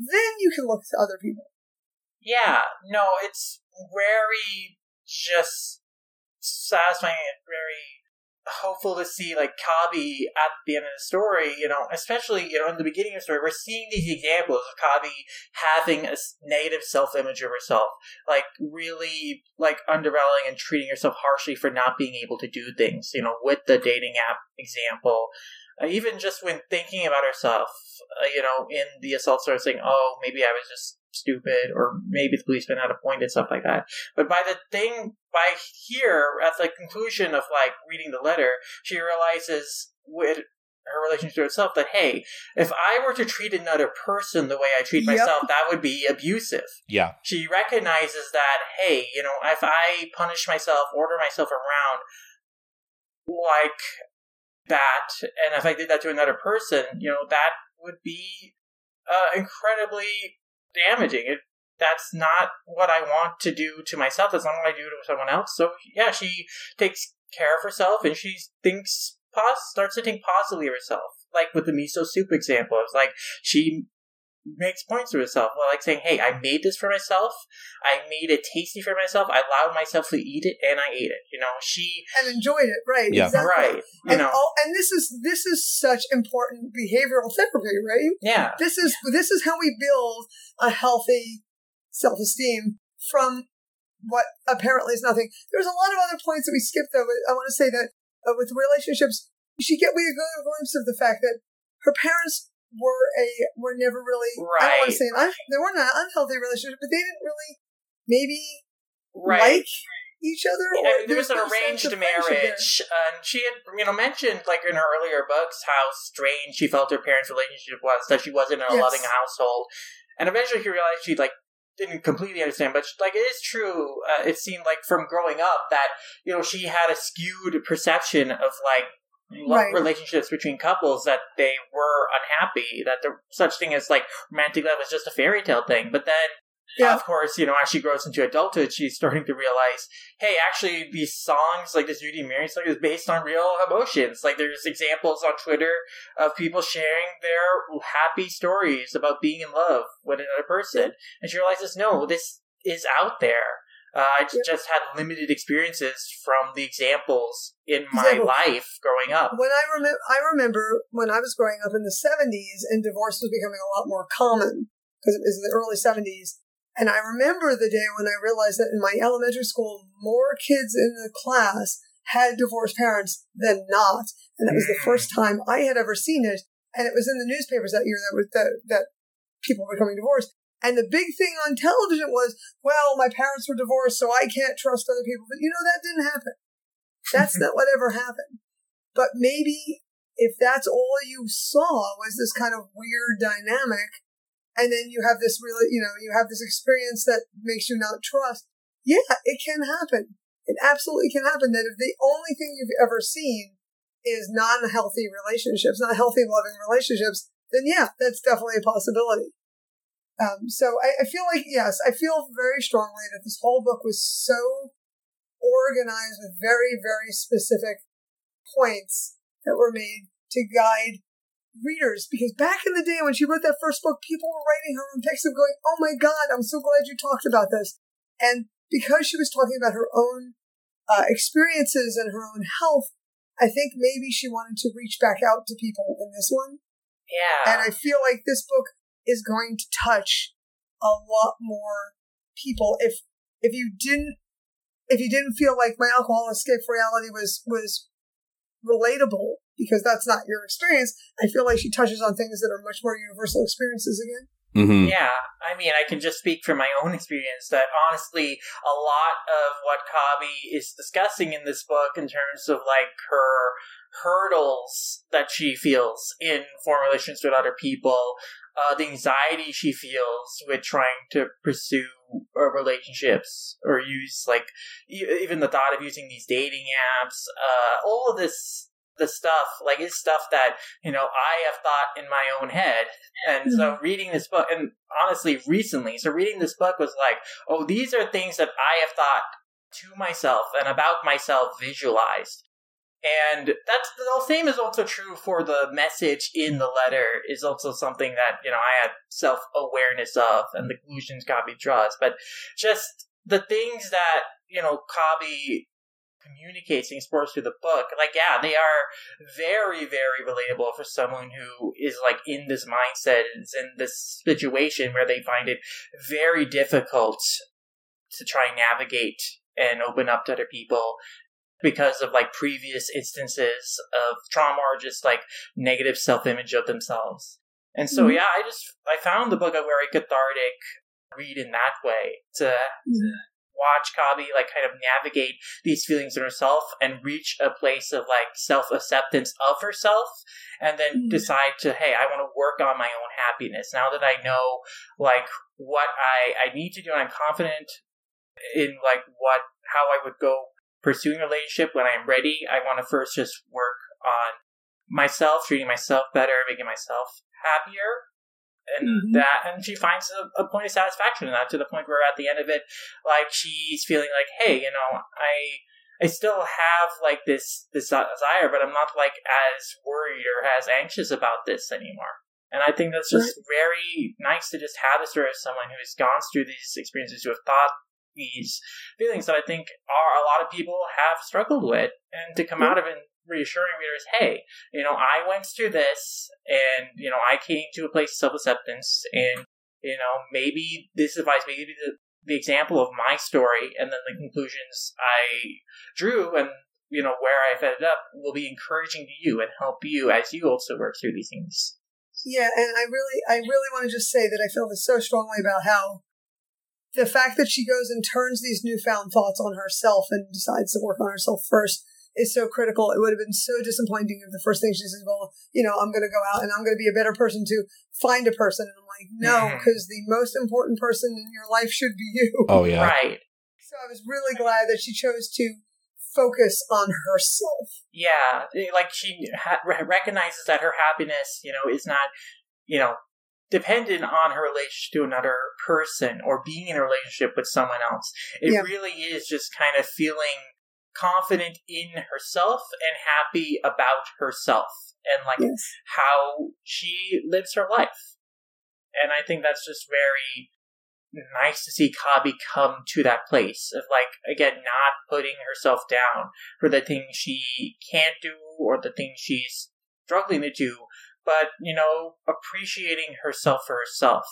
then you can look to other people. Yeah, no, it's very just satisfying and very hopeful to see like Kabi at the end of the story, you know, especially, you know, in the beginning of the story, we're seeing these examples of Kabi having a negative self image of herself, like really like undervaluing and treating herself harshly for not being able to do things, you know, with the dating app example. Uh, even just when thinking about herself, uh, you know, in the assault story, saying, oh, maybe I was just stupid, or maybe the policeman had a point and stuff like that. But by the thing, by here, at the conclusion of like reading the letter, she realizes with her relationship to herself that hey, if I were to treat another person the way I treat yep. myself, that would be abusive. Yeah. She recognizes that hey, you know, if I punish myself, order myself around like that, and if I did that to another person, you know, that would be uh, incredibly damaging. It, that's not what I want to do to myself. That's not what I do to someone else. So yeah, she takes care of herself and she thinks pos- starts to think positively of herself. Like with the miso soup example, it's like she makes points to herself, like saying, "Hey, I made this for myself. I made it tasty for myself. I allowed myself to eat it, and I ate it." You know, she and enjoyed it, right? Yeah. exactly. right. You and, know, all, and this is this is such important behavioral therapy, right? yeah, This is this is how we build a healthy self esteem from what apparently is nothing. There's a lot of other points that we skipped though. But I want to say that uh, with relationships, she get we get a glimpse of the fact that her parents were a were never really right. I don't want to say an un, they weren't an unhealthy relationship, but they didn't really maybe right. like each other. Mean, there was an no arranged of friendship there. marriage, and she had, you know, mentioned like in her earlier books how strange she felt her parents' relationship was, that she wasn't in a Yes. loving household, and eventually she realized she like didn't completely understand, but like it is true. Uh, it seemed like from growing up that you know she had a skewed perception of like. Love Right. relationships between couples that they were unhappy that there such thing as like romantic love was just a fairy tale thing but then Yeah. of course you know as she grows into adulthood she's starting to realize hey, actually, these songs, like this Judy Mary song, is based on real emotions. Like, there's examples on Twitter of people sharing their happy stories about being in love with another person. And she realizes, no, this is out there. Uh, I Yep. just had limited experiences from the examples in my life growing up. When I remember, I remember when I was growing up in the '70s, and divorce was becoming a lot more common because it was in the early '70s. And I remember the day when I realized that in my elementary school, more kids in the class had divorced parents than not, and that was the Mm. first time I had ever seen it. And it was in the newspapers that year that was that, that people were becoming divorced. And the big thing on television was, well, my parents were divorced, so I can't trust other people. But you know, that didn't happen. That's not what ever happened. But maybe if that's all you saw was this kind of weird dynamic, and then you have this really, you know, you have this experience that makes you not trust, yeah, it can happen. It absolutely can happen that if the only thing you've ever seen is non healthy relationships, not healthy, loving relationships, then yeah, that's definitely a possibility. Um, so I, I feel like, yes, I feel very strongly that this whole book was so organized with very, very specific points that were made to guide readers. Because back in the day when she wrote that first book, people were writing her on texts of going, Oh my God, I'm so glad you talked about this. And because she was talking about her own uh, experiences and her own health, I think maybe she wanted to reach back out to people in this one. Yeah. And I feel like this book is going to touch a lot more people. If if you didn't if you didn't feel like my alcohol escape reality was was relatable because that's not your experience, I feel like she touches on things that are much more universal experiences again. Mm-hmm. Yeah, I mean, I can just speak from my own experience that honestly, a lot of what Kabi is discussing in this book in terms of like her hurdles that she feels in form relations with other people, uh, the anxiety she feels with trying to pursue uh, relationships or use like e- even the thought of using these dating apps, uh, all of this. The stuff, like, is stuff that, you know, I have thought in my own head and so reading this book, and honestly, recently, so reading this book was like, oh, these are things that I have thought to myself and about myself visualized. And that's the same is also true for the message in the letter is also something that, you know, I had self awareness of and the conclusions Kabi draws. But just the things that, you know, Kabi communicates and explores through the book, like, yeah, they are very, very relatable for someone who is like in this mindset, is in this situation where they find it very difficult to try and navigate and open up to other people because of like previous instances of trauma or just like negative self-image of themselves. And so Mhm. yeah, I just I found the book a very cathartic read in that way to watch Kabi like kind of navigate these feelings in herself and reach a place of like self-acceptance of herself and then Mhm. decide to hey i want to work on my own happiness now that i know like what i i need to do and i'm confident in like what how i would go pursuing a relationship when i'm ready i want to first just work on myself treating myself better making myself happier. And Mhm. that and she finds a, a point of satisfaction in that to the point where at the end of it like she's feeling like hey you know i i still have like this this desire but i'm not like as worried or as anxious about this anymore. And I think that's just very nice to just have a story of someone who has gone through these experiences, who have thought these feelings that I think are a lot of people have struggled with, and to come out of it reassuring readers, hey, you know, I went through this, and you know, I came to a place of self acceptance, and you know, maybe this advice, maybe the, the example of my story, and then the conclusions I drew, and you know, where I've ended up, will be encouraging to you and help you as you also work through these things. Yeah, and I really, I really want to just say that I feel this so strongly about how the fact that she goes and turns these newfound thoughts on herself and decides to work on herself first is so critical. It would have been so disappointing if the first thing she says, well, you know, I'm going to go out and I'm going to be a better person to find a person. And I'm like, no, mm-hmm. because the most important person in your life should be you. Oh, yeah. Right. So I was really glad that she chose to focus on herself. Yeah, like she ha- recognizes that her happiness, you know, is not, you know, dependent on her relationship to another person or being in a relationship with someone else. It yeah. really is just kind of feeling confident in herself and happy about herself and like yes. how she lives her life. And I think that's just very nice to see Kabi come to that place of like again not putting herself down for the things she can't do or the things she's struggling to do, but you know appreciating herself for herself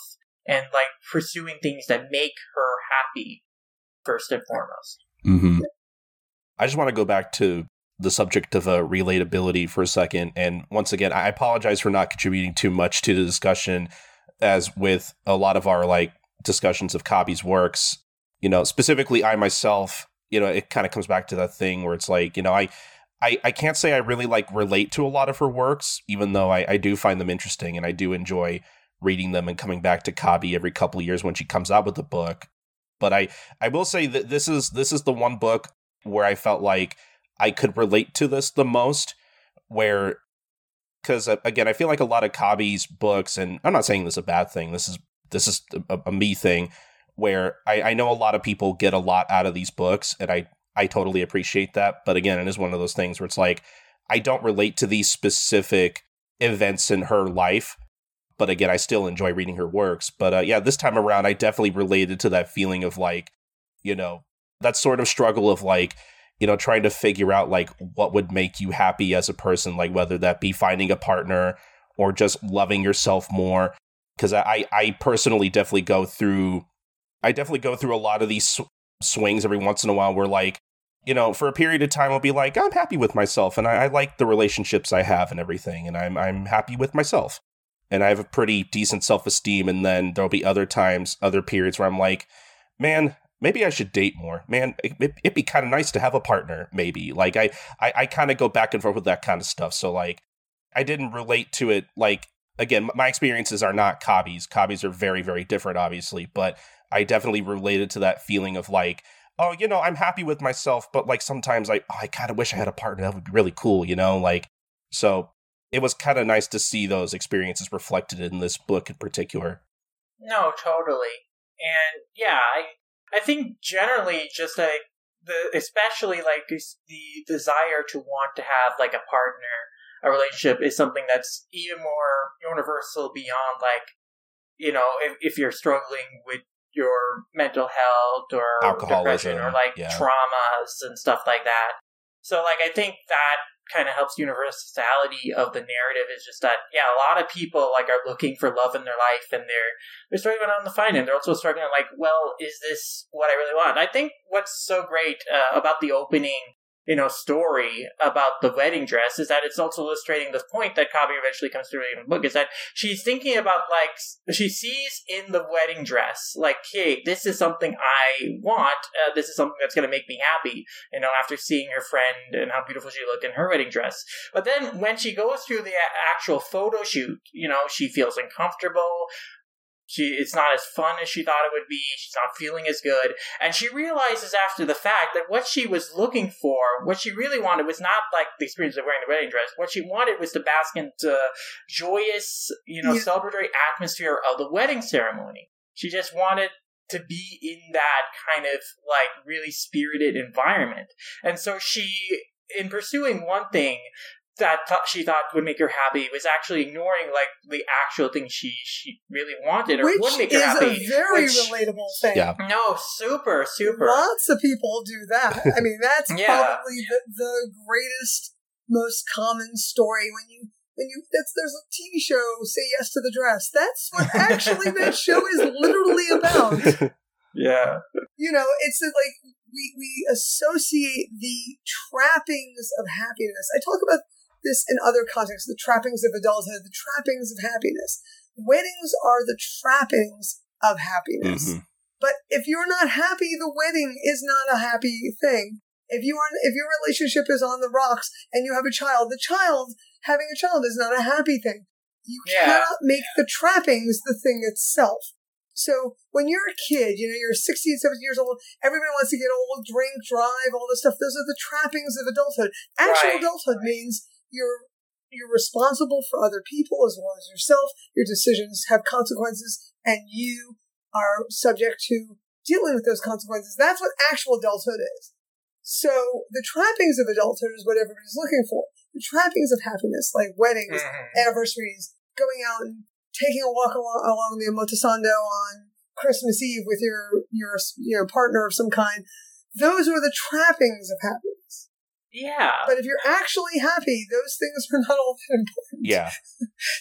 and like pursuing things that make her happy first and foremost. Mm-hmm. I just want to go back to the subject of uh, relatability for a second. And once again, I apologize for not contributing too much to the discussion, as with a lot of our like discussions of Kabi's works. You know, specifically, I myself, you know, it kind of comes back to that thing where it's like, you know, I. I, I can't say I really like relate to a lot of her works, even though I, I do find them interesting and I do enjoy reading them and coming back to Kabi every couple of years when she comes out with a book. But I, I will say that this is this is the one book where I felt like I could relate to this the most, where because uh, again, I feel like a lot of Kabi's books, and I'm not saying this is a bad thing. This is this is a, a me thing where I, I know a lot of people get a lot out of these books, and I I totally appreciate that. But again, it is one of those things where it's like I don't relate to these specific events in her life. But again, I still enjoy reading her works. But uh, yeah, this time around, I definitely related to that feeling of like, you know, that sort of struggle of like, you know, trying to figure out like what would make you happy as a person, like whether that be finding a partner or just loving yourself more because I I personally definitely go through I definitely go through a lot of these sw- swings every once in a while where like you know for a period of time I'll be like I'm happy with myself and I, I like the relationships I have and everything and I'm I'm happy with myself and I have a pretty decent self esteem and then there'll be other times other periods where I'm like man maybe I should date more. Man, it, would be kind of nice to have a partner, maybe. Like I, I, I kind of go back and forth with that kind of stuff. So like, I didn't relate to it like again, my experiences are not Kabi's. Kabi's are very, very different, obviously, but I definitely related to that feeling of like, oh, you know, I'm happy with myself, but like sometimes I, oh, I kind of wish I had a partner. That would be really cool, you know, like so. It was kind of nice to see those experiences reflected in this book in particular. No, totally, and yeah, I I think generally just like the especially like the desire to want to have like a partner a relationship is something that's even more universal beyond like you know if, if you're struggling with your mental health or depression or like yeah. traumas and stuff like that. So like i think that kind of helps universality of the narrative is just that yeah a lot of people like are looking for love in their life and they're they're struggling on the find and they're also struggling like well is this what i really want? I think what's so great uh, about the opening you know, story about the wedding dress is that it's also illustrating the point that Kabi eventually comes through in the book is that she's thinking about like she sees in the wedding dress like, hey, this is something I want. Uh, this is something that's going to make me happy. You know, after seeing her friend and how beautiful she looked in her wedding dress. But then when she goes through the actual photo shoot, you know, she feels uncomfortable she it's not as fun as she thought it would be. She's not feeling as good. And she realizes after the fact that what she was looking for what she really wanted was not like the experience of wearing the wedding dress. What she wanted was to bask in the joyous you know yeah. celebratory atmosphere of the wedding ceremony. She just wanted to be in that kind of like really spirited environment. And so she in pursuing one thing that th- she thought would make her happy was actually ignoring like the actual thing she she really wanted or which would make her is happy. a very which- relatable thing. Yeah. No, super, super. Lots of people do that. I mean, that's Yeah. probably the, the greatest, most common story when you when you that's there's a TV show, Say Yes to the Dress. That's what actually that show is literally about. Yeah. You know, it's like we we associate the trappings of happiness. I talk about this in other contexts, the trappings of adulthood, the trappings of happiness. Weddings are the trappings of happiness. Mhm. But if you're not happy, the wedding is not a happy thing. If you are, if your relationship is on the rocks and you have a child, the child having a child is not a happy thing. You Yeah. cannot make the trappings the thing itself. So when you're a kid, you know, you're 16, 17 years old, everybody wants to get old, drink, drive, all this stuff. Those are the trappings of adulthood. Actual Right. adulthood means you're you're responsible for other people as well as yourself. Your decisions have consequences, and you are subject to dealing with those consequences. That's what actual adulthood is. So the trappings of adulthood is what everybody's looking for. The trappings of happiness, like weddings, Mhm. anniversaries, going out and taking a walk along, along the Omotesando on Christmas Eve with your your you know partner of some kind. Those are the trappings of happiness. Yeah. But if you're actually happy, those things are not all that important. Yeah.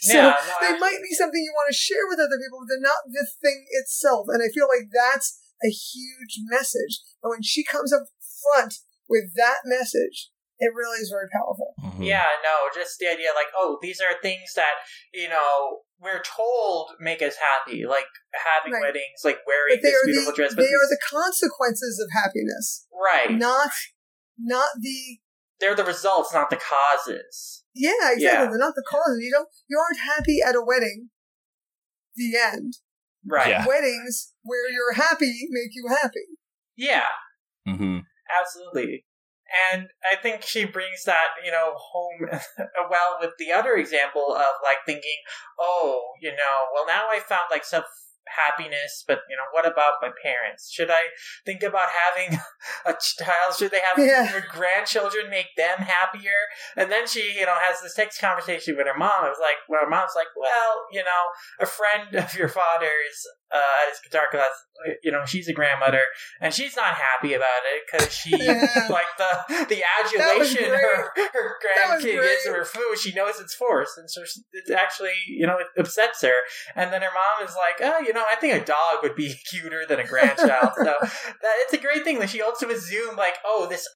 So Yeah, no, they actually- might be something you want to share with other people, but they're not the thing itself. And I feel like that's a huge message. And when she comes up front with that message, it really is very powerful. Mhm. Yeah, no, just the idea like, oh, these are things that, you know, we're told make us happy, like having Right. weddings, like wearing they this are beautiful the dress. But they are the consequences of happiness, right. not not the They're the results, not the causes. yeah exactly. Yeah. They're not the causes. You don't you aren't happy at a wedding. The end. Right. Yeah. Weddings where you're happy make you happy. yeah. Mm-hmm. Absolutely. And I think she brings that, you know, home well with the other example of like thinking, oh, you know, well now I found like some happiness, but you know, what about my parents? Should I think about having a child? Should they have Yeah. grandchildren make them happier? And then she, you know, has this text conversation with her mom. It was like, well, her mom's like, well, you know, a friend of your father's uh, at his guitar class, you know, she's a grandmother, and she's not happy about it because she Yeah. like the the adulation her her grandkid gives her food. She knows it's forced, and so she, it actually, you know, it upsets her. And then her mom is like, "Oh, you know, I think a dog would be cuter than a grandchild." so that it's a great thing that she also assumed, like, "Oh, this."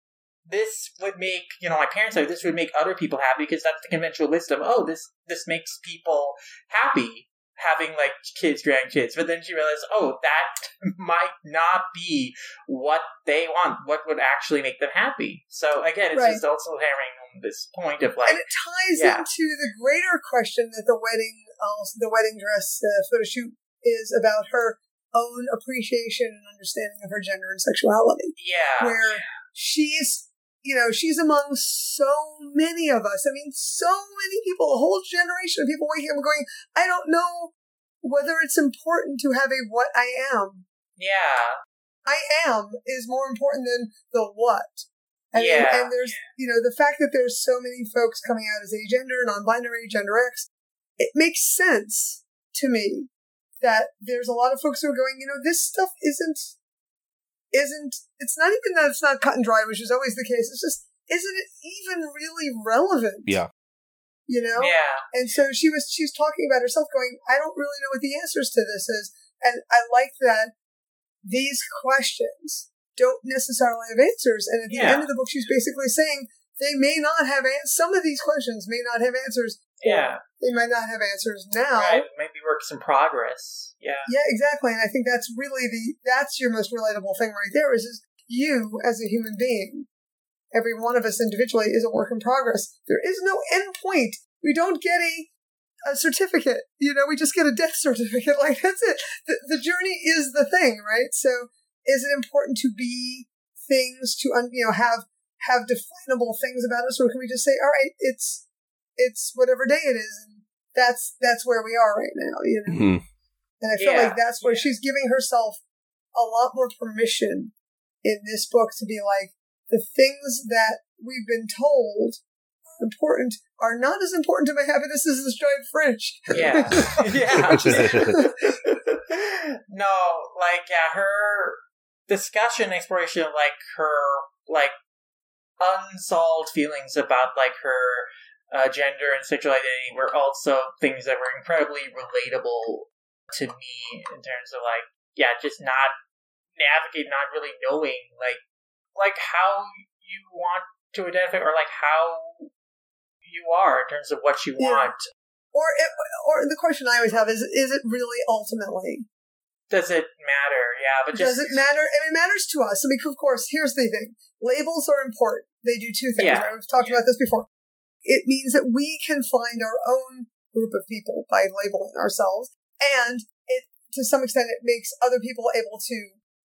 This would make you know my parents say this would make other people happy because that's the conventional wisdom. Oh, this this makes people happy having like kids, grandkids. But then she realized, oh, that might not be what they want. What would actually make them happy? So again, it's Right. just also hammering on this point of like, and it ties yeah. into the greater question that the wedding, uh, the wedding dress uh, photo shoot is about her own appreciation and understanding of her gender and sexuality. yeah, Where she's, you know, she's among so many of us. I mean, so many people, a whole generation of people waking up and going, I don't know whether it's important to have a what I am. yeah, I am is more important than the what. And, Yeah. and there's, you know, the fact that there's so many folks coming out as agender, non-binary, gender X, it makes sense to me that there's a lot of folks who are going, you know, this stuff isn't, isn't, it's not even that it's not cut and dry, which is always the case. It's just, isn't it even really relevant? Yeah. You know? yeah, And so she was she's talking about herself going, I don't really know what the answers to this is. And I like that these questions don't necessarily have answers. And at the Yeah. end of the book she's basically saying they may not have ans- some of these questions may not have answers. yeah. They might not have answers now. Right, maybe works in progress. Yeah, Yeah, exactly. And I think that's really the that's your most relatable thing right there is, is you as a human being. Every one of us individually is a work in progress. There is no end point. We don't get a, a certificate. You know, we just get a death certificate. Like that's it. The, the journey is the thing, right? So is it important to be things to, un, you know, have, have definable things about us or can we just say, all right, it's, it's whatever day it is. And that's, that's where we are right now, you know? Mhm. And I feel Yeah. like that's where she's giving herself a lot more permission in this book to be like, the things that we've been told important are not as important to my happiness as this giant fridge. Yeah. yeah. no, like yeah, her discussion, exploration of like her like unsolved feelings about like her uh, gender and sexual identity were also things that were incredibly relatable to me in terms of like yeah, just not navigate, not really knowing like like how you want to identify or like how you are in terms of what you yeah. want. Or, it, or the question I always have is: Is it really ultimately? Does it matter? Yeah, but just... does it matter? And it matters to us. I mean, of course, here's the thing: labels are important. They do two things. Yeah. Right? We've talked yeah. about this before. It means that we can find our own group of people by labeling ourselves, and it to some extent it makes other people able to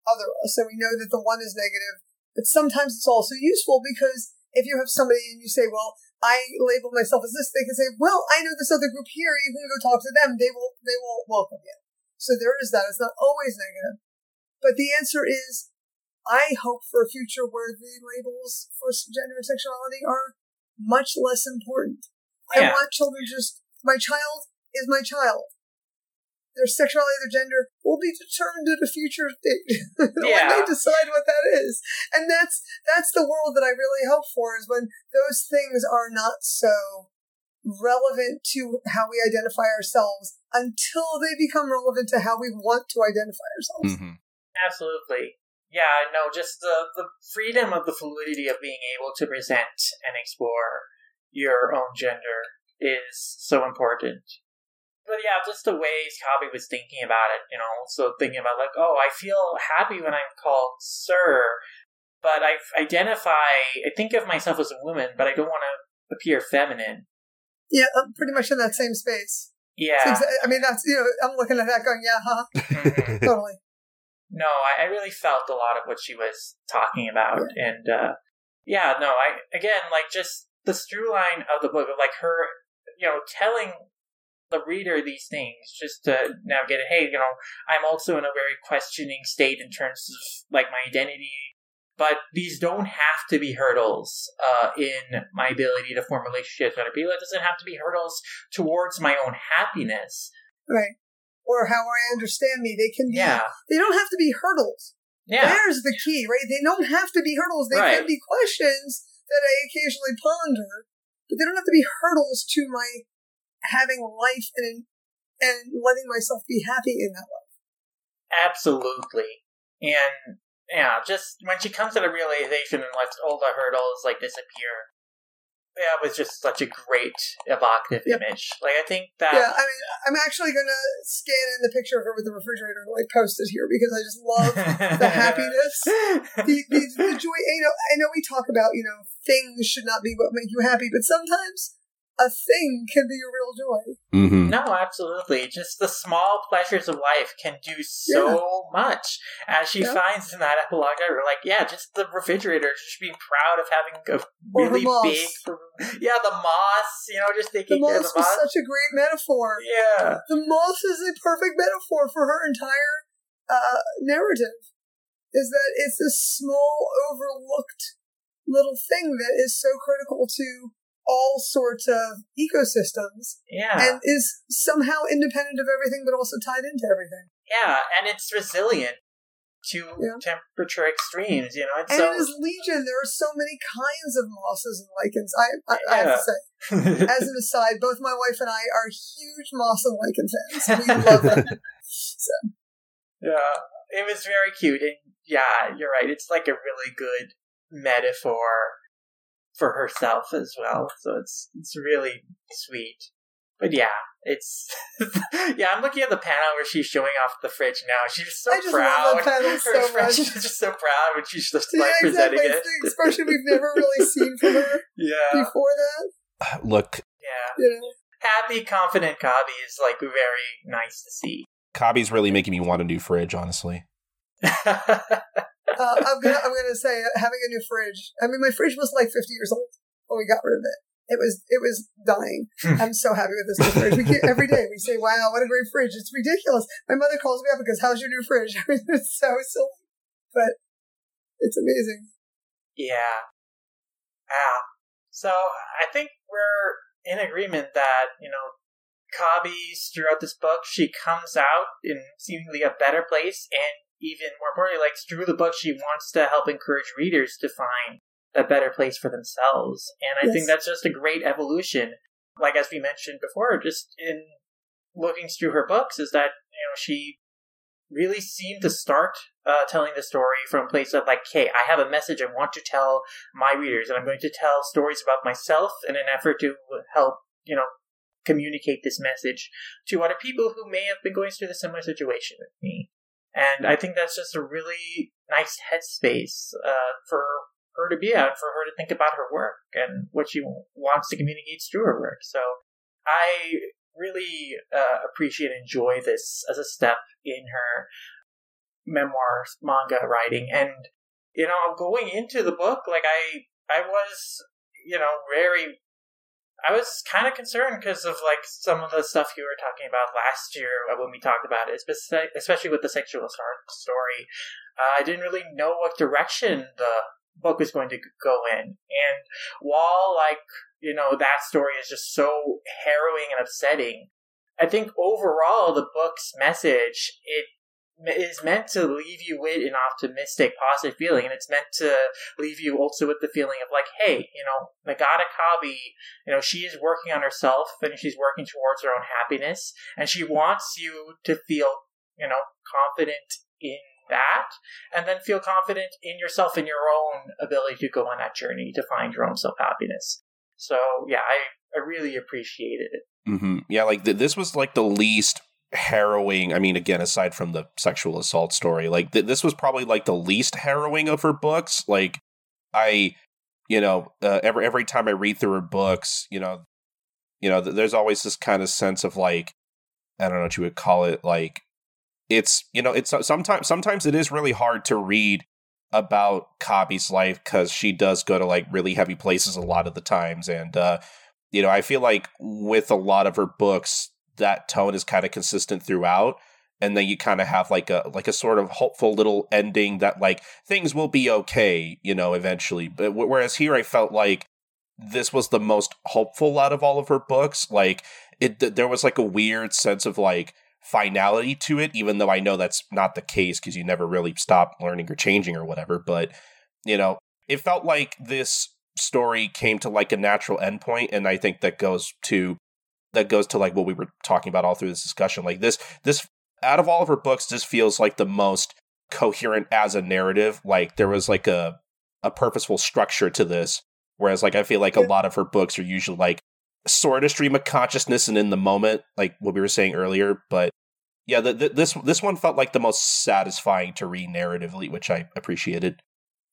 other us. So we know that the one is negative, but sometimes it's also useful because if you have somebody and you say, well, I label myself as this, they can say, well, I know this other group here. You can go talk to them. They will, they will welcome you. So there is that. It's not always negative. But the answer is, I hope for a future where the labels for gender and sexuality are much less important. Yeah. I want children just, my child is my child their sexuality, their gender will be determined at a future date. yeah. when they decide what that is. And that's that's the world that I really hope for is when those things are not so relevant to how we identify ourselves until they become relevant to how we want to identify ourselves. Mm-hmm. Absolutely. Yeah, no, just the, the freedom of the fluidity of being able to present and explore your own gender is so important but yeah, just the ways Kabi was thinking about it, you know, so thinking about like, oh, I feel happy when I'm called sir, but I identify, I think of myself as a woman, but I don't want to appear feminine. Yeah, I'm pretty much in that same space. Yeah. Exa- I mean, that's, you know, I'm looking at that going, yeah, huh? Mm-hmm. totally. No, I, I, really felt a lot of what she was talking about. Yeah. And, uh, yeah, no, I, again, like just the through line of the book of like her, you know, telling the reader these things just to navigate it. Hey, you know, I'm also in a very questioning state in terms of like my identity, but these don't have to be hurdles uh, in my ability to form relationships with other people. It doesn't have to be hurdles towards my own happiness. Right. Or how I understand me. They can be, yeah. they don't have to be hurdles. Yeah. There's the key, right? They don't have to be hurdles. They right. can be questions that I occasionally ponder, but they don't have to be hurdles to my having life and and letting myself be happy in that life. Absolutely. And yeah, just when she comes to the realization and lets all the hurdles like disappear, that was just such a great evocative yep. image. Like I think that Yeah, I mean I'm actually gonna scan in the picture of her with the refrigerator like post it here because I just love the happiness. The, the, the joy you know I know we talk about, you know, things should not be what make you happy, but sometimes a thing can be a real joy. Mm-hmm. No, absolutely. Just the small pleasures of life can do so yeah. much. As she yeah. finds in that epilogue, we're like, yeah, just the refrigerator, just being proud of having a really big, yeah, the moss. You know, just thinking the moss, the moss was such a great metaphor. Yeah, the moss is a perfect metaphor for her entire uh, narrative. Is that it's this small, overlooked little thing that is so critical to all sorts of ecosystems. Yeah. And is somehow independent of everything, but also tied into everything. Yeah, and it's resilient to yeah. temperature extremes, you know. and so... it is legion. There are so many kinds of mosses and lichens. I, I, yeah. I have to say, as an aside, both my wife and I are huge moss and lichen fans. We love them. so. Yeah, it was very cute, and yeah, you're right. It's like a really good metaphor for herself as well. So it's it's really sweet. But yeah, it's yeah. I'm looking at the panel where she's showing off the fridge now. She's so I just proud. Love that panel so much. She's just so proud when she's just like yeah, presenting exactly. it. It's the expression we've never really seen from her. Yeah. Before that. Look. Yeah. You know? Happy, confident Kabi is like very nice to see. Kabi's really making me want a new fridge, honestly. Uh, I'm gonna I'm gonna say having a new fridge. I mean, my fridge was like 50 years old when we got rid of it. It was it was dying. Hmm. I'm so happy with this new fridge. We get, every day we say, "Wow, what a great fridge!" It's ridiculous. My mother calls me up and goes, "How's your new fridge?" I mean, it's so silly, but it's amazing. Yeah. Ah. So I think we're in agreement that, you know, Kabi's throughout this book, she comes out in seemingly a better place and even more importantly, like through the book, she wants to help encourage readers to find a better place for themselves. And I yes. think that's just a great evolution. Like as we mentioned before, just in looking through her books, is that you know she really seemed to start uh, telling the story from a place of like, hey, I have a message I want to tell my readers, and I'm going to tell stories about myself in an effort to help you know communicate this message to other people who may have been going through the similar situation with me. And I think that's just a really nice headspace uh, for her to be at, for her to think about her work and what she wants to communicate through her work. So I really uh, appreciate and enjoy this as a step in her memoir manga writing. And, you know, going into the book, like I, I was, you know, very I was kind of concerned because of like some of the stuff you were talking about last year when we talked about it, especially with the sexual assault story. Uh, I didn't really know what direction the book was going to go in, and while like you know that story is just so harrowing and upsetting, I think overall the book's message it is meant to leave you with an optimistic, positive feeling, and it's meant to leave you also with the feeling of like, hey, you know, Nagata Kabi, you know, she is working on herself and she's working towards her own happiness, and she wants you to feel, you know, confident in that, and then feel confident in yourself and your own ability to go on that journey to find your own self happiness. So yeah, I I really appreciated it. Mm-hmm. Yeah, like th- this was like the least harrowing. I mean, again, aside from the sexual assault story, like th- this was probably like the least harrowing of her books. Like, I, you know, uh, every every time I read through her books, you know, you know, th- there's always this kind of sense of like, I don't know what you would call it, like it's you know, it's sometimes sometimes it is really hard to read about Kabi's life because she does go to like really heavy places a lot of the times, and uh, you know, I feel like with a lot of her books, that tone is kind of consistent throughout and then you kind of have like a like a sort of hopeful little ending that like things will be okay you know eventually. But whereas here i felt like this was the most hopeful out of all of her books like it there was like a weird sense of like finality to it even though i know that's not the case because you never really stop learning or changing or whatever but you know it felt like this story came to like a natural endpoint and i think that goes to that goes to like what we were talking about all through this discussion. Like this, this out of all of her books, this feels like the most coherent as a narrative. Like there was like a a purposeful structure to this. Whereas like I feel like a lot of her books are usually like sort of stream of consciousness and in the moment, like what we were saying earlier. But yeah, the, the, this this one felt like the most satisfying to read narratively, which I appreciated.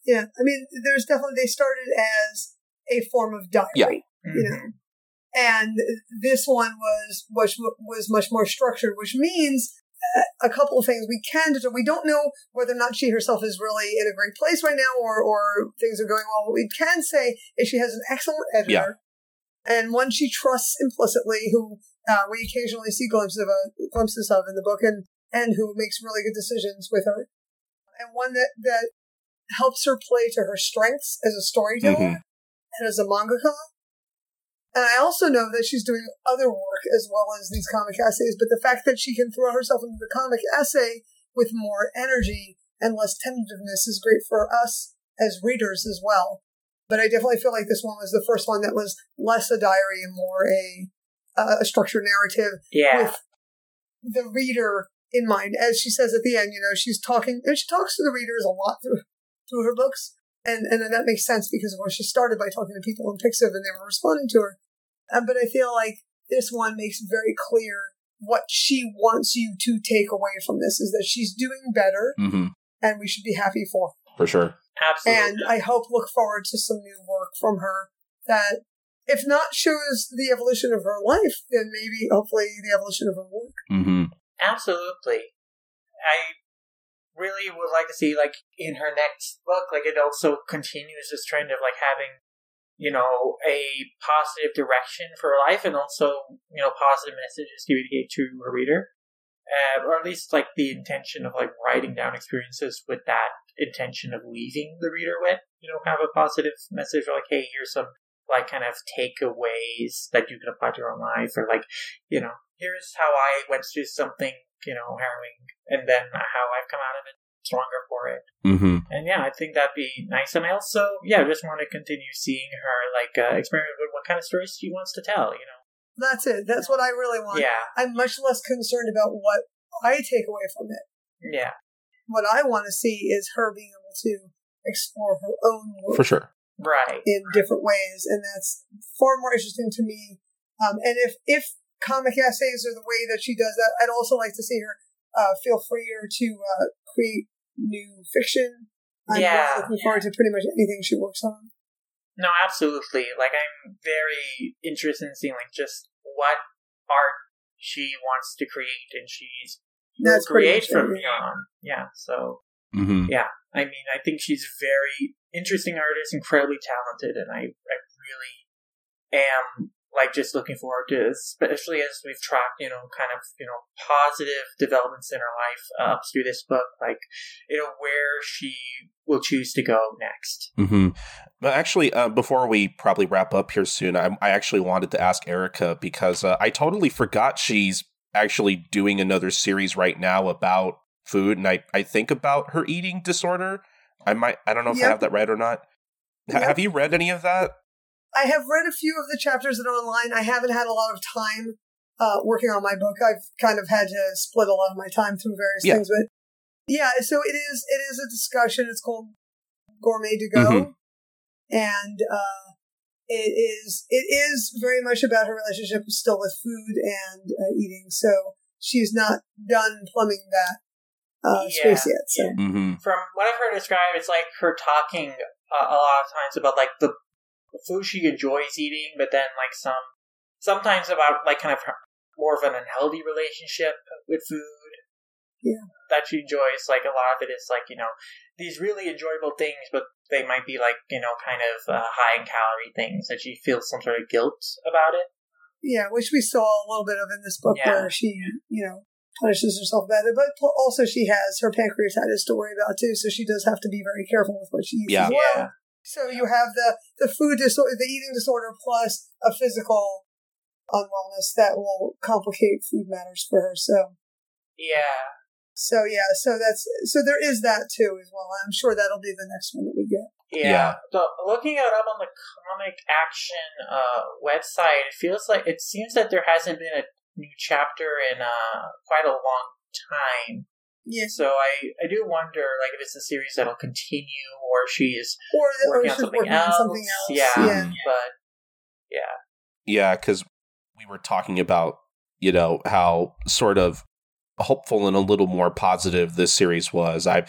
Yeah, I mean, there's definitely they started as a form of diary. Yeah. You know, mm-hmm. And this one was was was much more structured, which means uh, a couple of things we can do. We don't know whether or not she herself is really in a great place right now, or or things are going well. What we can say is she has an excellent editor, yeah. and one she trusts implicitly, who uh, we occasionally see glimpses of, a, glimpses of in the book, and and who makes really good decisions with her, and one that that helps her play to her strengths as a storyteller mm-hmm. and as a mangaka and I also know that she's doing other work as well as these comic essays, but the fact that she can throw herself into the comic essay with more energy and less tentativeness is great for us as readers as well. But I definitely feel like this one was the first one that was less a diary and more a a structured narrative yeah. with the reader in mind. As she says at the end, you know, she's talking and she talks to the readers a lot through through her books. And and that makes sense because of she started by talking to people in Pixiv and they were responding to her. Um, but I feel like this one makes very clear what she wants you to take away from this is that she's doing better mm-hmm. and we should be happy for her. For sure. Absolutely. And I hope look forward to some new work from her that if not shows the evolution of her life, then maybe hopefully the evolution of her work. Mm-hmm. Absolutely. I really would like to see like in her next book, like it also continues this trend of like having you know, a positive direction for life and also, you know, positive messages to communicate to a reader. Uh, or at least like the intention of like writing down experiences with that intention of leaving the reader with, you know, kind of a positive message like, hey, here's some like kind of takeaways that you can apply to your own life, or like, you know, here's how I went through something, you know, harrowing, and then how I've come out of it stronger for it. Mm-hmm. And yeah, I think that'd be nice. And I also, yeah, just want to continue seeing her like uh, experiment with what kind of stories she wants to tell. You know. That's it. That's what I really want. Yeah. I'm much less concerned about what I take away from it. Yeah. What I want to see is her being able to explore her own world For sure. Right. in different ways, and that's far more interesting to me. Um, and if if comic essays are the way that she does that, I'd also like to see her uh, feel freer to uh, create new fiction. I'm Yeah. really looking forward to pretty much anything she works on. No, absolutely. Like I'm very interested in seeing like just what art she wants to create, and she's will That's pretty create from it, here on. Yeah. So Mm-hmm. yeah, I mean, I think she's a very interesting artist, incredibly talented, and I I really am like just looking forward to, especially as we've tracked, you know, kind of you know positive developments in her life uh, up through this book, like you know where she will choose to go next. Mm-hmm. But actually, uh, before we probably wrap up here soon, I, I actually wanted to ask Erica because uh, I totally forgot she's actually doing another series right now about food, and I, I think about her eating disorder. I might I don't know if I have that right or not. Yep. Have you read any of that? I have read a few of the chapters that are online. I haven't had a lot of time uh, working on my book. I've kind of had to split a lot of my time through various Yeah. things, but yeah. So it is. It is a discussion. It's called Gourmet to Go, Mhm. and uh, it is. It is very much about her relationship still with food and uh, eating. So she's not done plumbing that uh, Yeah, space yet. So Mm-hmm. From what I've heard described, it's like her talking uh, a lot of times about like the the food she enjoys eating, but then like some sometimes about like kind of her, more of an unhealthy relationship with food. Yeah. That she enjoys. Like a lot of it is like you know these really enjoyable things, but they might be like you know kind of uh, high in calorie things that she feels some sort of guilt about it. Yeah, which we saw a little bit of in this book Yeah. where she, you know, punishes herself about it. But also she has her pancreatitis to worry about too, so she does have to be very careful with what she eats Yeah. as well. Yeah. So you have the, the food disorder, the eating disorder plus a physical unwellness that will complicate food matters for her. So, Yeah. so yeah, so that's, so there is that too as well. I'm sure that'll be the next one that we get. Yeah. Yeah. So looking it up on the Comic Action uh, website, it feels like it seems that there hasn't been a new chapter in uh, quite a long time. Yes. So I, I do wonder like if it's a series that'll continue or she's Or, or working on something working else. on something else. Yeah. yeah. But yeah. Yeah, because we were talking about, you know, how sort of hopeful and a little more positive this series was. I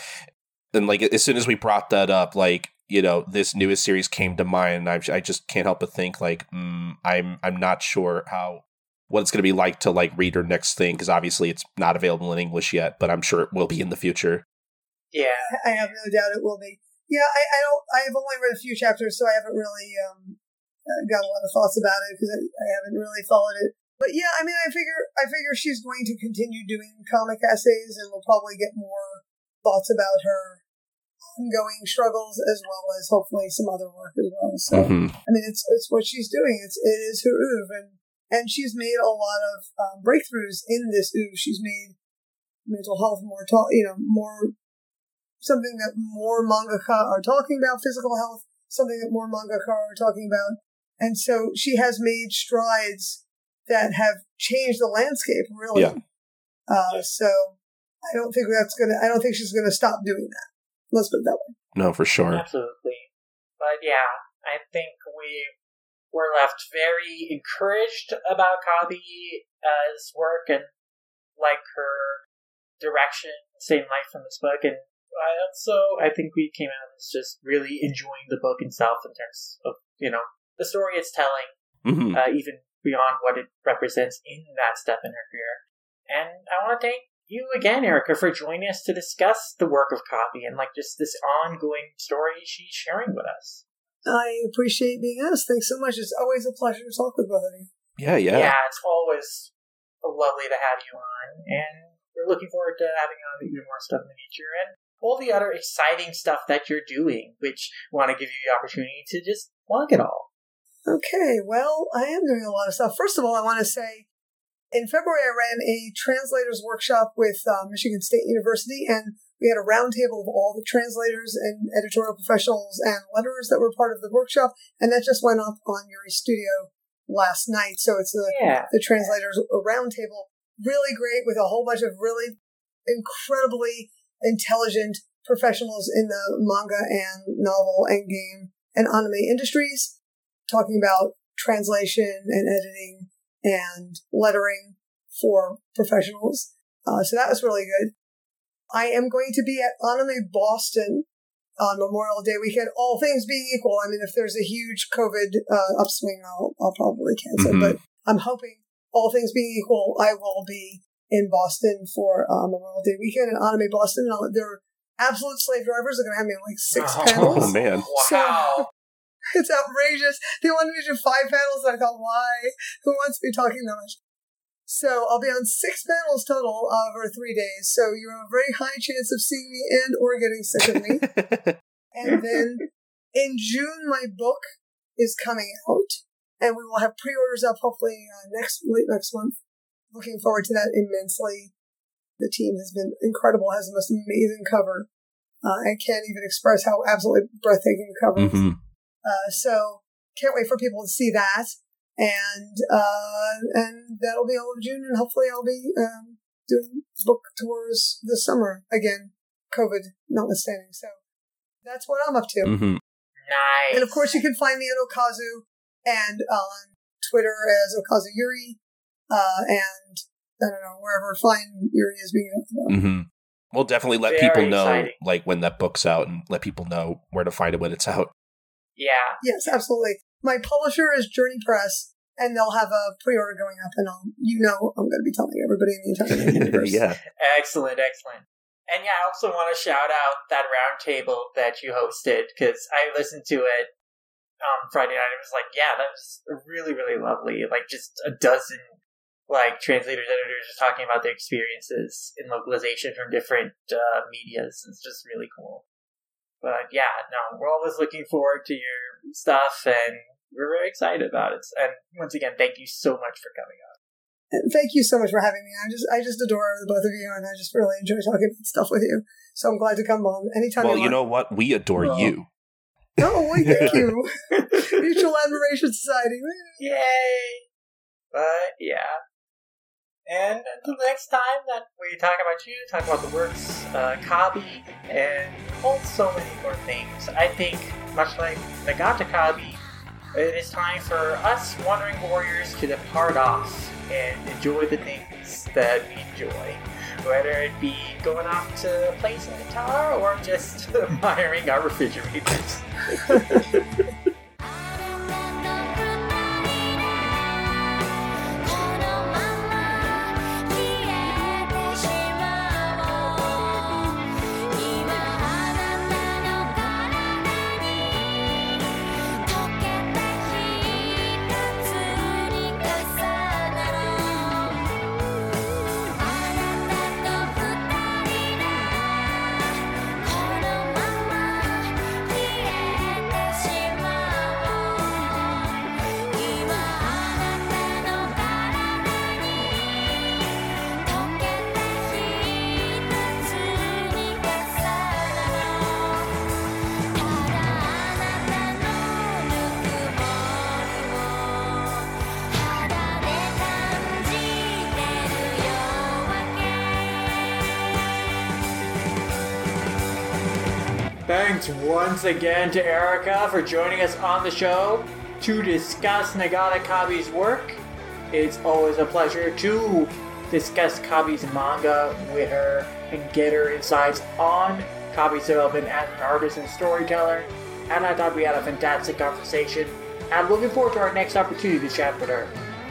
and like as soon as we brought that up, like you know, this newest series came to mind. I I just can't help but think like, mm, I'm I'm not sure how what it's going to be like to like read her next thing because obviously it's not available in English yet, but I'm sure it will be in the future. Yeah. I have no doubt it will be. Yeah, I, I don't. I have only read a few chapters, so I haven't really um, uh, got a lot of thoughts about it because I, I haven't really followed it. But yeah, I mean, I figure I figure she's going to continue doing comic essays, and we'll probably get more thoughts about her ongoing struggles as well as hopefully some other work as well. So Mhm. I mean, it's it's what she's doing. It's it is her oeuvre, and and she's made a lot of um, breakthroughs in this oeuvre. She's made mental health more talk, you know, more something that more mangaka are talking about. Physical health, something that more mangaka are talking about, and so she has made strides that have changed the landscape. Really, Yeah. uh, so I don't think that's gonna. I don't think she's gonna stop doing that. Let's put it that way. No, for sure. Absolutely. But yeah, I think we were left very encouraged about Kabi's work and like her direction, same life from this book. And I also, I think we came out as just really enjoying the book itself in terms of, you know, the story it's telling, hmm uh, even beyond what it represents in that step in her career. And I want to thank you again, Erica, for joining us to discuss the work of Kabi and like just this ongoing story she's sharing with us. I appreciate being asked. Thanks so much. It's always a pleasure to talk with both of you. Yeah, yeah. Yeah, it's always lovely to have you on, and we're looking forward to having you on even more stuff in the future and all the other exciting stuff that you're doing, which we want to give you the opportunity to just plug it all. Okay, well, I am doing a lot of stuff. First of all, I want to say in February, I ran a translators workshop with uh, Michigan State University, and we had a roundtable of all the translators and editorial professionals and letterers that were part of the workshop, and that just went up on Yuri Studio last night. So it's the, Yeah. the translators roundtable. Really great with a whole bunch of really incredibly intelligent professionals in the manga and novel and game and anime industries talking about translation and editing and lettering for professionals. Uh, so that was really good. I am going to be at Anime Boston on Memorial Day weekend. All things being equal, I mean, if there's a huge COVID uh, upswing, I'll, I'll probably cancel. Mhm. But I'm hoping, all things being equal, I will be in Boston for uh, Memorial Day weekend in Anime Boston. And I'll, they're absolute slave drivers. They're going to have me on like six Oh. panels. Oh, man. Wow. It's outrageous. They wanted me to do five panels, and I thought, why? Who wants to be talking that much? So I'll be on six panels total over three days. So you have a very high chance of seeing me and or getting sick of me. and then in June, my book is coming out, and we will have pre-orders up hopefully uh, next late next month. Looking forward to that immensely. The team has been incredible. Has the most amazing cover. Uh, I can't even express how absolutely breathtaking the cover is. Mhm. Uh, so can't wait for people to see that, and uh, and that'll be all of June, and hopefully I'll be um, doing book tours this summer again, COVID notwithstanding. So that's what I'm up to. Mm-hmm. Nice. And of course, you can find me at Okazu and on Twitter as Okazu Yuri, uh, and I don't know wherever fine Yuri is being talked about. Mhm. We'll definitely let Very people know, exciting. like when that book's out, and let people know where to find it when it's out. yeah. Yes, absolutely. My publisher is Journey Press, and they'll have a pre-order going up, and I'll, you know, I'm going to be telling everybody in the entire universe. yeah. Excellent, excellent. And yeah, I also want to shout out that roundtable that you hosted because I listened to it on Friday night. It was like, yeah, that was really, really lovely. Like just a dozen like translators, editors just talking about their experiences in localization from different uh, medias. It's just really cool. But yeah, no, we're always looking forward to your stuff, and we're very excited about it. And once again, thank you so much for coming on. And thank you so much for having me. I just, I just adore the both of you, and I just really enjoy talking stuff with you. So I'm glad to come on anytime. Well, you you know what? We adore Well- you. Oh, wait, thank you. Mutual Admiration Society. Yay! But yeah. And until next time that we talk about you, talk about the works, uh, Kabi, and all so many more things, I think, much like Nagata Kabi, it is time for us Wandering Warriors to depart off and enjoy the things that we enjoy. Whether it be going off to play some guitar or just admiring our refrigerators. Thanks once again to Erica for joining us on the show to discuss Nagata Kabi's work. It's always a pleasure to discuss Kabi's manga with her and get her insights on Kabi's development as an artist and storyteller. And I thought we had a fantastic conversation. I'm looking forward to our next opportunity to chat with her.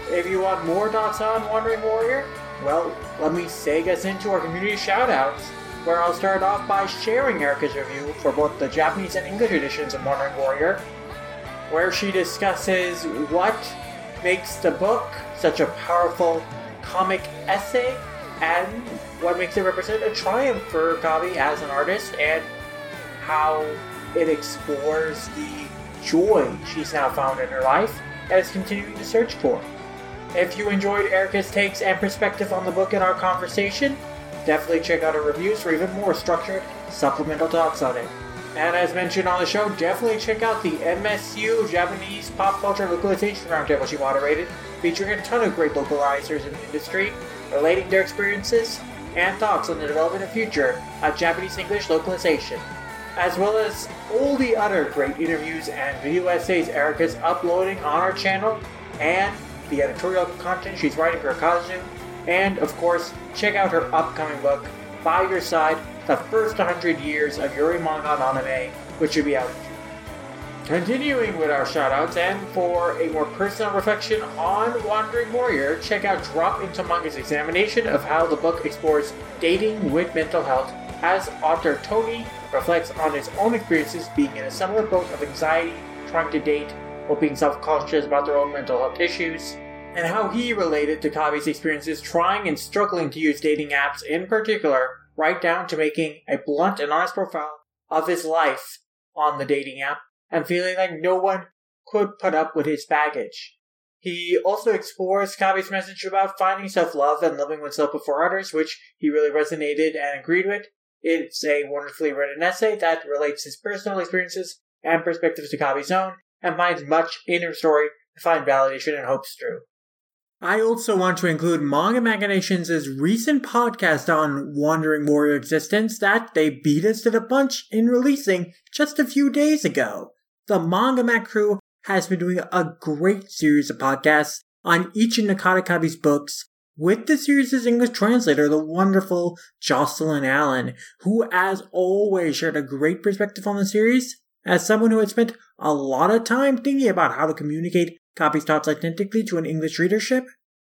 If you want more thoughts on Wandering Warrior, well, let me seg us into our community shoutouts, where I'll start off by sharing Erica's review for both the Japanese and English editions of Wandering Warrior, where she discusses what makes the book such a powerful comic essay and what makes it represent a triumph for Kabi as an artist and how it explores the joy she's now found in her life and is continuing to search for. If you enjoyed Erica's takes and perspective on the book in our conversation, definitely check out our reviews for even more structured supplemental talks on it. And as mentioned on the show, definitely check out the MSU Japanese Pop Culture Localization Roundtable she moderated, featuring a ton of great localizers in the industry, relating their experiences and thoughts on the development and future of Japanese English localization, as well as all the other great interviews and video essays Erica's uploading on our channel, and the editorial content she's writing for Okazu, and of course, check out her upcoming book, By Your Side The First 100 Years of Yuri Manga Anime, which should be out. Continuing with our shoutouts, and for a more personal reflection on Wandering Warrior, check out Drop Into Manga's examination of how the book explores dating with mental health, as author Tony reflects on his own experiences being in a similar boat of anxiety, trying to date, while being self conscious about their own mental health issues, and how he related to Kabi's experiences trying and struggling to use dating apps in particular, right down to making a blunt and honest profile of his life on the dating app and feeling like no one could put up with his baggage. He also explores Kabi's message about finding self love and loving oneself before others, which he really resonated and agreed with. It's a wonderfully written essay that relates his personal experiences and perspectives to Kabi's own and finds much in her story to find validation and hopes through. I also want to include Manga Machinations' recent podcast on Wandering Warrior existence that they beat us to the punch in releasing just a few days ago. The Manga Mac crew has been doing a great series of podcasts on each of Nagata Kabi's books with the series' English translator, the wonderful Jocelyne Allen, who as always shared a great perspective on the series as someone who had spent a lot of time thinking about how to communicate Kabi's thoughts identically to an English readership.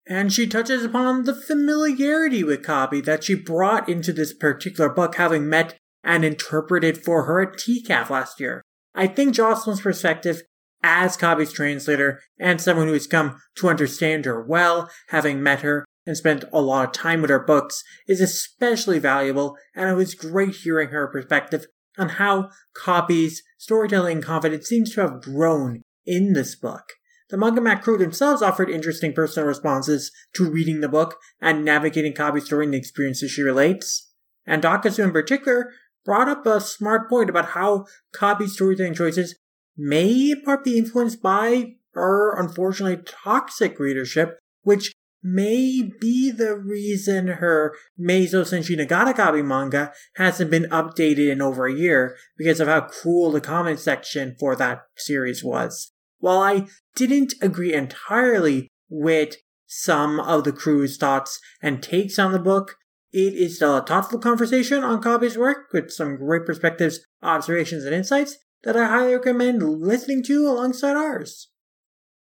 And she touches upon the familiarity with Kabi that she brought into this particular book, having met and interpreted for her at TCAF last year. I think Jocelyne's perspective as Kabi's translator and someone who has come to understand her well, having met her and spent a lot of time with her books, is especially valuable, and it was great hearing her perspective on how Kabi's storytelling confidence seems to have grown in this book. The Manga Mac crew themselves offered interesting personal responses to reading the book and navigating Kabi's story and the experiences she relates. And Dakazu in particular brought up a smart point about how Kabi's storytelling choices may in part be influenced by her unfortunately toxic readership, which may be the reason her Meizo Senshi Kabi manga hasn't been updated in over a year because of how cruel the comment section for that series was. While I didn't agree entirely with some of the crew's thoughts and takes on the book, it is still a thoughtful conversation on Kabi's work with some great perspectives, observations, and insights that I highly recommend listening to alongside ours.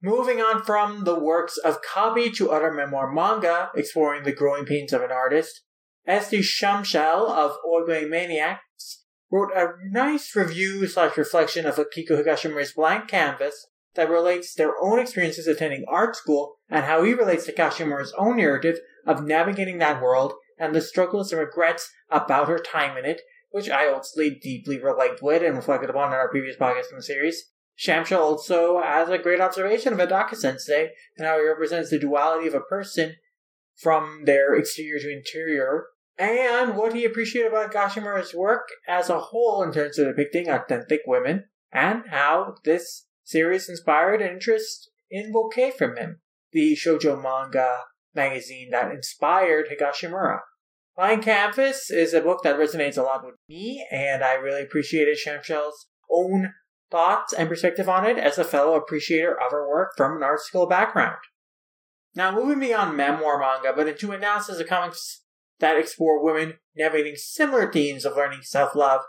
Moving on from the works of Kabi to other memoir manga, exploring the growing pains of an artist, Esty Shamshel of Oigue Maniacs wrote a nice review slash reflection of Akiko Higashimura's blank canvas that relates their own experiences attending art school and how he relates to Higashimura's own narrative of navigating that world and the struggles and regrets about her time in it, which I also deeply relate with and reflected upon in our previous podcast in the series. Shamshel also has a great observation of Hidaka Sensei and how he represents the duality of a person from their exterior to interior, and what he appreciated about Higashimura's work as a whole in terms of depicting authentic women, and how this series inspired an interest in bouquet from him, the shoujo manga magazine that inspired Higashimura. Blank Canvas is a book that resonates a lot with me, and I really appreciated Shamshel's own thoughts and perspective on it as a fellow appreciator of her work from an art school background. Now, moving beyond memoir manga, but into analysis of comics that explore women navigating similar themes of learning self love,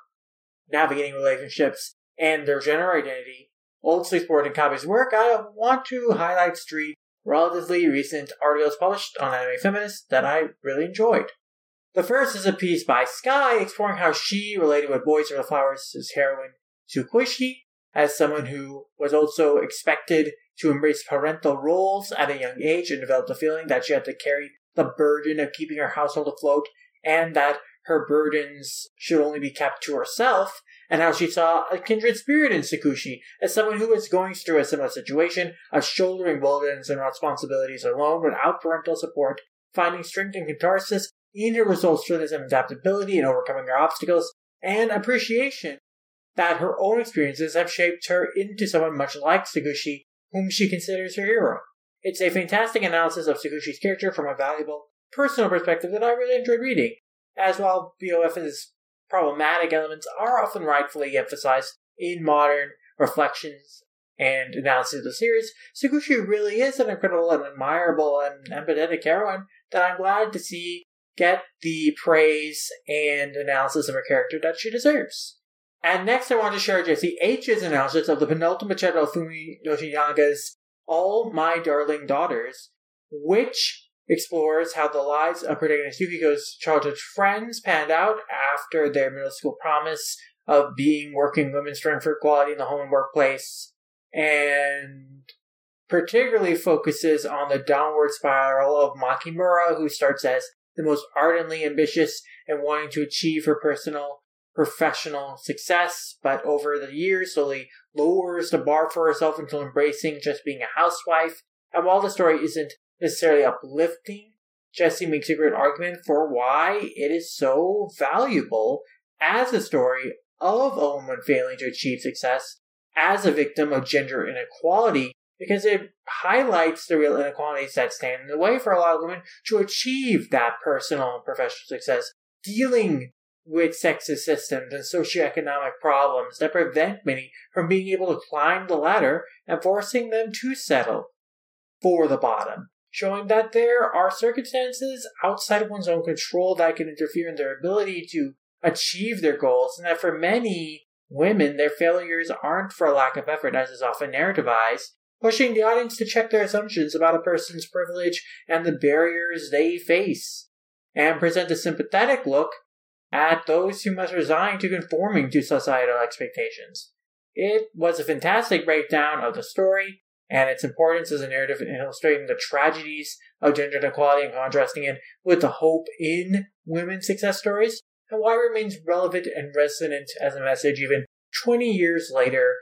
navigating relationships, and their gender identity, also explored in Kabi's work, I want to highlight three relatively recent articles published on Anime Feminist that I really enjoyed. The first is a piece by Sky exploring how she related with Boys Over the Flowers' heroine Tsukushi as someone who was also expected to embrace parental roles at a young age and developed a feeling that she had to carry the burden of keeping her household afloat and that her burdens should only be kept to herself, and how she saw a kindred spirit in Tsukushi as someone who was going through a similar situation of shouldering burdens and responsibilities alone without parental support, finding strength and catharsis in her resourcefulness and adaptability in overcoming her obstacles, and appreciation that her own experiences have shaped her into someone much like Tsukushi, whom she considers her hero. It's a fantastic analysis of Tsukushi's character from a valuable personal perspective that I really enjoyed reading. As while BOF's problematic elements are often rightfully emphasized in modern reflections and analysis of the series, Tsukushi really is an incredible and admirable and empathetic heroine that I'm glad to see get the praise and analysis of her character that she deserves. And next, I want to share Jesse H's analysis of the penultimate chapter of Fumi Yoshinaga's All My Darling Daughters, which explores how the lives of protagonist Yukiko's childhood friends panned out after their middle school promise of being working women striving for equality in the home and workplace, and particularly focuses on the downward spiral of Makimura, who starts as the most ardently ambitious and wanting to achieve her personal professional success, but over the years slowly lowers the bar for herself until embracing just being a housewife. And while the story isn't necessarily uplifting, Jesse makes a great argument for why it is so valuable as a story of a woman failing to achieve success as a victim of gender inequality because it highlights the real inequalities that stand in the way for a lot of women to achieve that personal and professional success, dealing with sexist systems and socioeconomic problems that prevent many from being able to climb the ladder and forcing them to settle for the bottom, showing that there are circumstances outside of one's own control that can interfere in their ability to achieve their goals, and that for many women, their failures aren't for lack of effort, as is often narrativized, pushing the audience to check their assumptions about a person's privilege and the barriers they face, and present a sympathetic look at those who must resign to conforming to societal expectations. It was a fantastic breakdown of the story and its importance as a narrative in illustrating the tragedies of gender inequality and contrasting it with the hope in women's success stories, and why it remains relevant and resonant as a message even 20 years later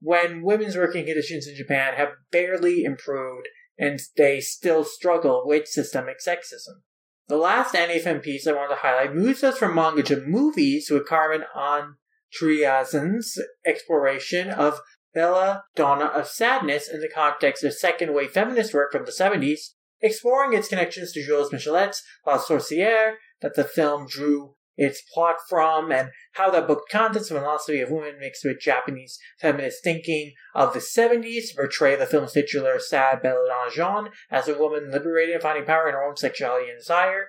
when women's working conditions in Japan have barely improved and they still struggle with systemic sexism. The last AniFem piece I want to highlight moves us from manga to movies with Carmen on Andreasen's exploration of Bella Donna of Sadness in the context of second wave feminist work from the 70s, exploring its connections to Jules Michelet's La Sorcière that the film drew its plot from, and how that book contents the philosophy of women mixed with Japanese feminist thinking of the 70s to portray the film's titular sad Belladonna Jean as a woman liberated and finding power in her own sexuality and desire.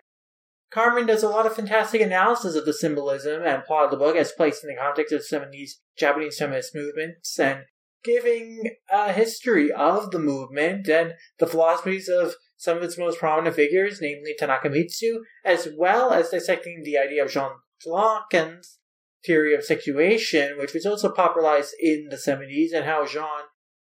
Carmen does a lot of fantastic analysis of the symbolism and plot of the book as placed in the context of 70s Japanese feminist movements and giving a history of the movement and the philosophies of some of its most prominent figures, namely Tanaka Mitsu, as well as dissecting the idea of Jean Lacan's theory of situation, which was also popularized in the 70s, and how Jean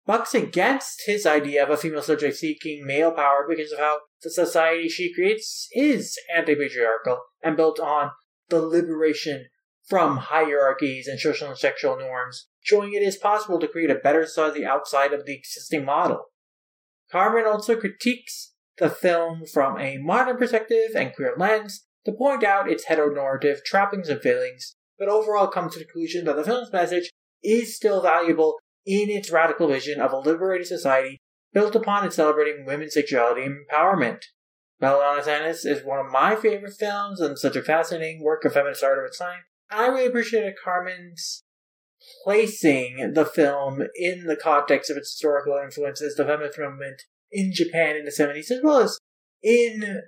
bucks against his idea of a female subject seeking male power because of how the society she creates is anti patriarchal and built on the liberation from hierarchies and social and sexual norms, showing it is possible to create a better society outside of the existing model. Carmen also critiques the film from a modern perspective and queer lens to point out its heteronormative trappings and failings, but overall comes to the conclusion that the film's message is still valuable in its radical vision of a liberated society built upon and celebrating women's sexuality and empowerment. Belladonna Sadness is one of my favorite films and such a fascinating work of feminist art of its time. I really appreciated Carmen's placing the film in the context of its historical influences, the feminist movement in Japan in the 70s, as well as in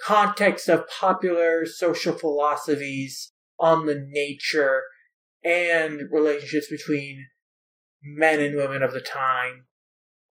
context of popular social philosophies on the nature and relationships between men and women of the time,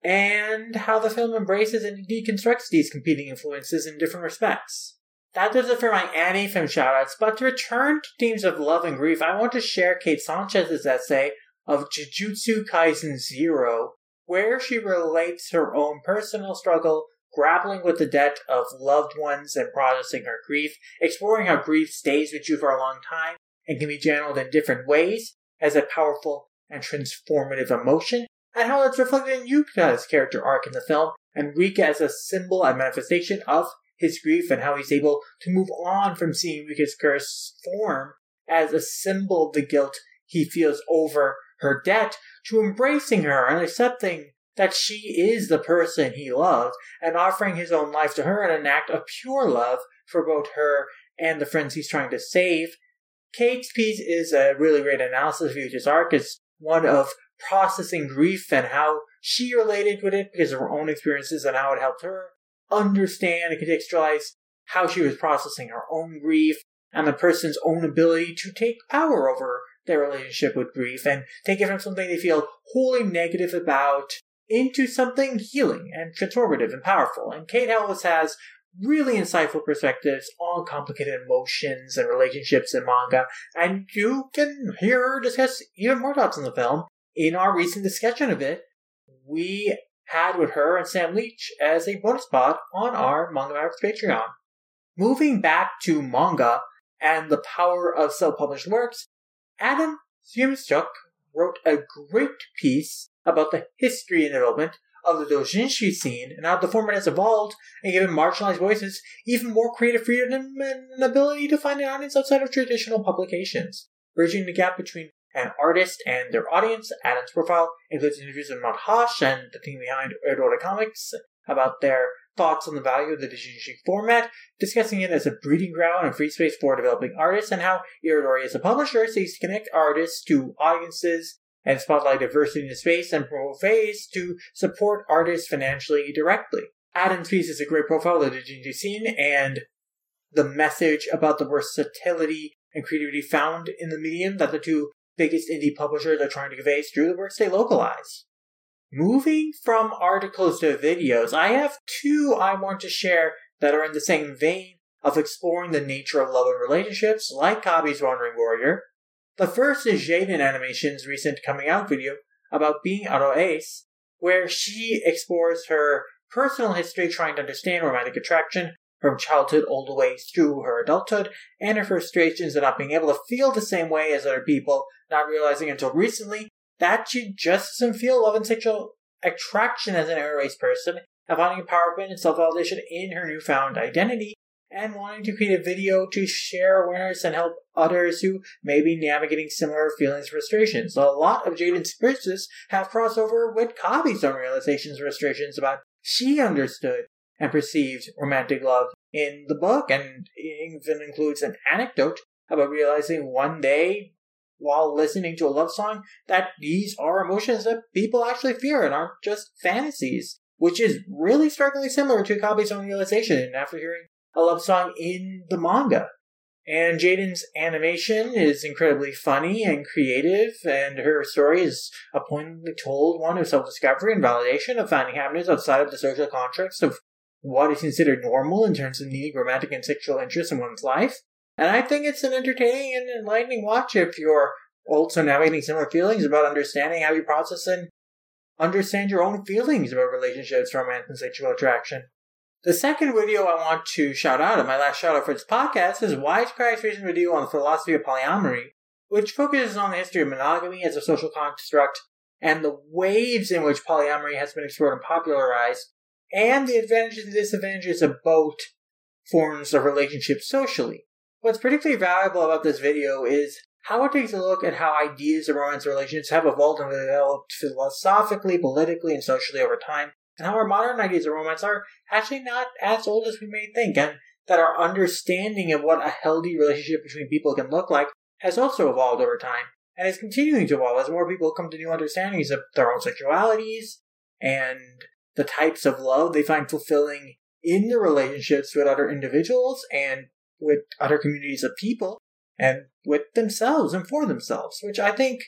and how the film embraces and deconstructs these competing influences in different respects. That does it for my AniFem shoutouts, but to return to themes of love and grief, I want to share Kate Sanchez's essay of Jujutsu Kaisen Zero, where she relates her own personal struggle grappling with the debt of loved ones and processing her grief, exploring how grief stays with you for a long time and can be channeled in different ways as a powerful and transformative emotion, and how it's reflected in Yuta's character arc in the film, and Rika as a symbol and manifestation of his grief and how he's able to move on from seeing Rika's curse form as a symbol of the guilt he feels over her debt to embracing her and accepting that she is the person he loves and offering his own life to her in an act of pure love for both her and the friends he's trying to save. Kate's piece is a really great analysis of Yuta's arc. It's one of processing grief and how she related with it because of her own experiences and how it helped her understand and contextualize how she was processing her own grief and the person's own ability to take power over their relationship with grief and take it from something they feel wholly negative about into something healing and transformative and powerful. And Kate Ellis has really insightful perspectives on complicated emotions and relationships in manga, and you can hear her discuss even more thoughts in the film in our recent discussion of it. We had with her and Sam Leach as a bonus pod on our Manga Mavericks Patreon. Moving back to manga and the power of self-published works, Adam Siemschuk wrote a great piece about the history and development of the doujinshi scene and how the format has evolved and given marginalized voices even more creative freedom and an ability to find an audience outside of traditional publications. Bridging the gap between an artist and their audience, Adam's profile includes interviews with Matt Hosh and the team behind Aurora Comics about their thoughts on the value of the doujinshi format, discussing it as a breeding ground and free space for developing artists, and how Irodori as a publisher seeks to connect artists to audiences and spotlight diversity in the space and promote ways to support artists financially directly. Adam's piece is a great profile of the doujinshi scene and the message about the versatility and creativity found in the medium that the two biggest indie publishers are trying to convey through the works they localize. Moving from articles to videos, I have two I want to share that are in the same vein of exploring the nature of love and relationships, like Kabi's Wandering Warrior. The first is Jaiden Animation's recent coming out video about being Aro Ace, where she explores her personal history trying to understand romantic attraction from childhood all the way through her adulthood, and her frustrations at not being able to feel the same way as other people, not realizing until recently that she just doesn't feel love and sexual attraction as an aro-ace person, and finding empowerment and self-validation in her newfound identity, and wanting to create a video to share awareness and help others who may be navigating similar feelings and frustrations. A lot of Jaiden's experiences have crossover with Kabi's own realizations and frustrations about she understood and perceived romantic love in the book, and even includes an anecdote about realizing one day while listening to a love song that these are emotions that people actually fear and aren't just fantasies, which is really strikingly similar to Kabi's own realization after hearing a love song in the manga. And Jaiden's animation is incredibly funny and creative, and her story is a poignantly told one of self discovery and validation of finding happiness outside of the social constructs of what is considered normal in terms of needing romantic and sexual interest in one's life. And I think it's an entertaining and enlightening watch if you're also navigating similar feelings about understanding how you process and understand your own feelings about relationships, romance, and sexual attraction. The second video I want to shout out, and my last shout out for this podcast, is Wisecrack's recent video on the philosophy of polyamory, which focuses on the history of monogamy as a social construct and the waves in which polyamory has been explored and popularized, and the advantages and disadvantages of both forms of relationships socially. What's particularly valuable about this video is how it takes a look at how ideas of romance relationships have evolved and developed philosophically, politically, and socially over time, and how our modern ideas of romance are actually not as old as we may think, and that our understanding of what a healthy relationship between people can look like has also evolved over time, and is continuing to evolve as more people come to new understandings of their own sexualities and the types of love they find fulfilling in their relationships with other individuals and with other communities of people and with themselves and for themselves, which I think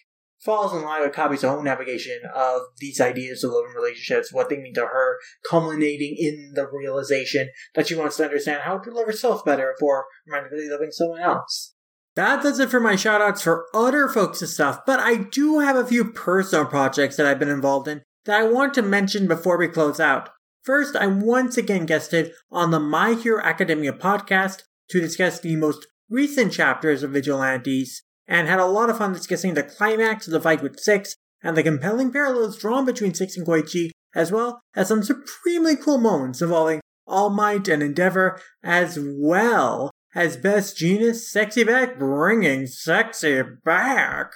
falls in line with Kabi's own navigation of these ideas of love and relationships, what they mean to her, culminating in the realization that she wants to understand how to love herself better before romantically loving someone else. That does it for my shoutouts for other folks and stuff, but I do have a few personal projects that I've been involved in that I want to mention before we close out. First, I once again guested on the My Hero Academia podcast to discuss the most recent chapters of Vigilantes, and had a lot of fun discussing the climax of the fight with Six and the compelling parallels drawn between Six and Koichi, as well as some supremely cool moments involving All Might and Endeavor, as well as Best Jeanist Sexy Back bringing Sexy back.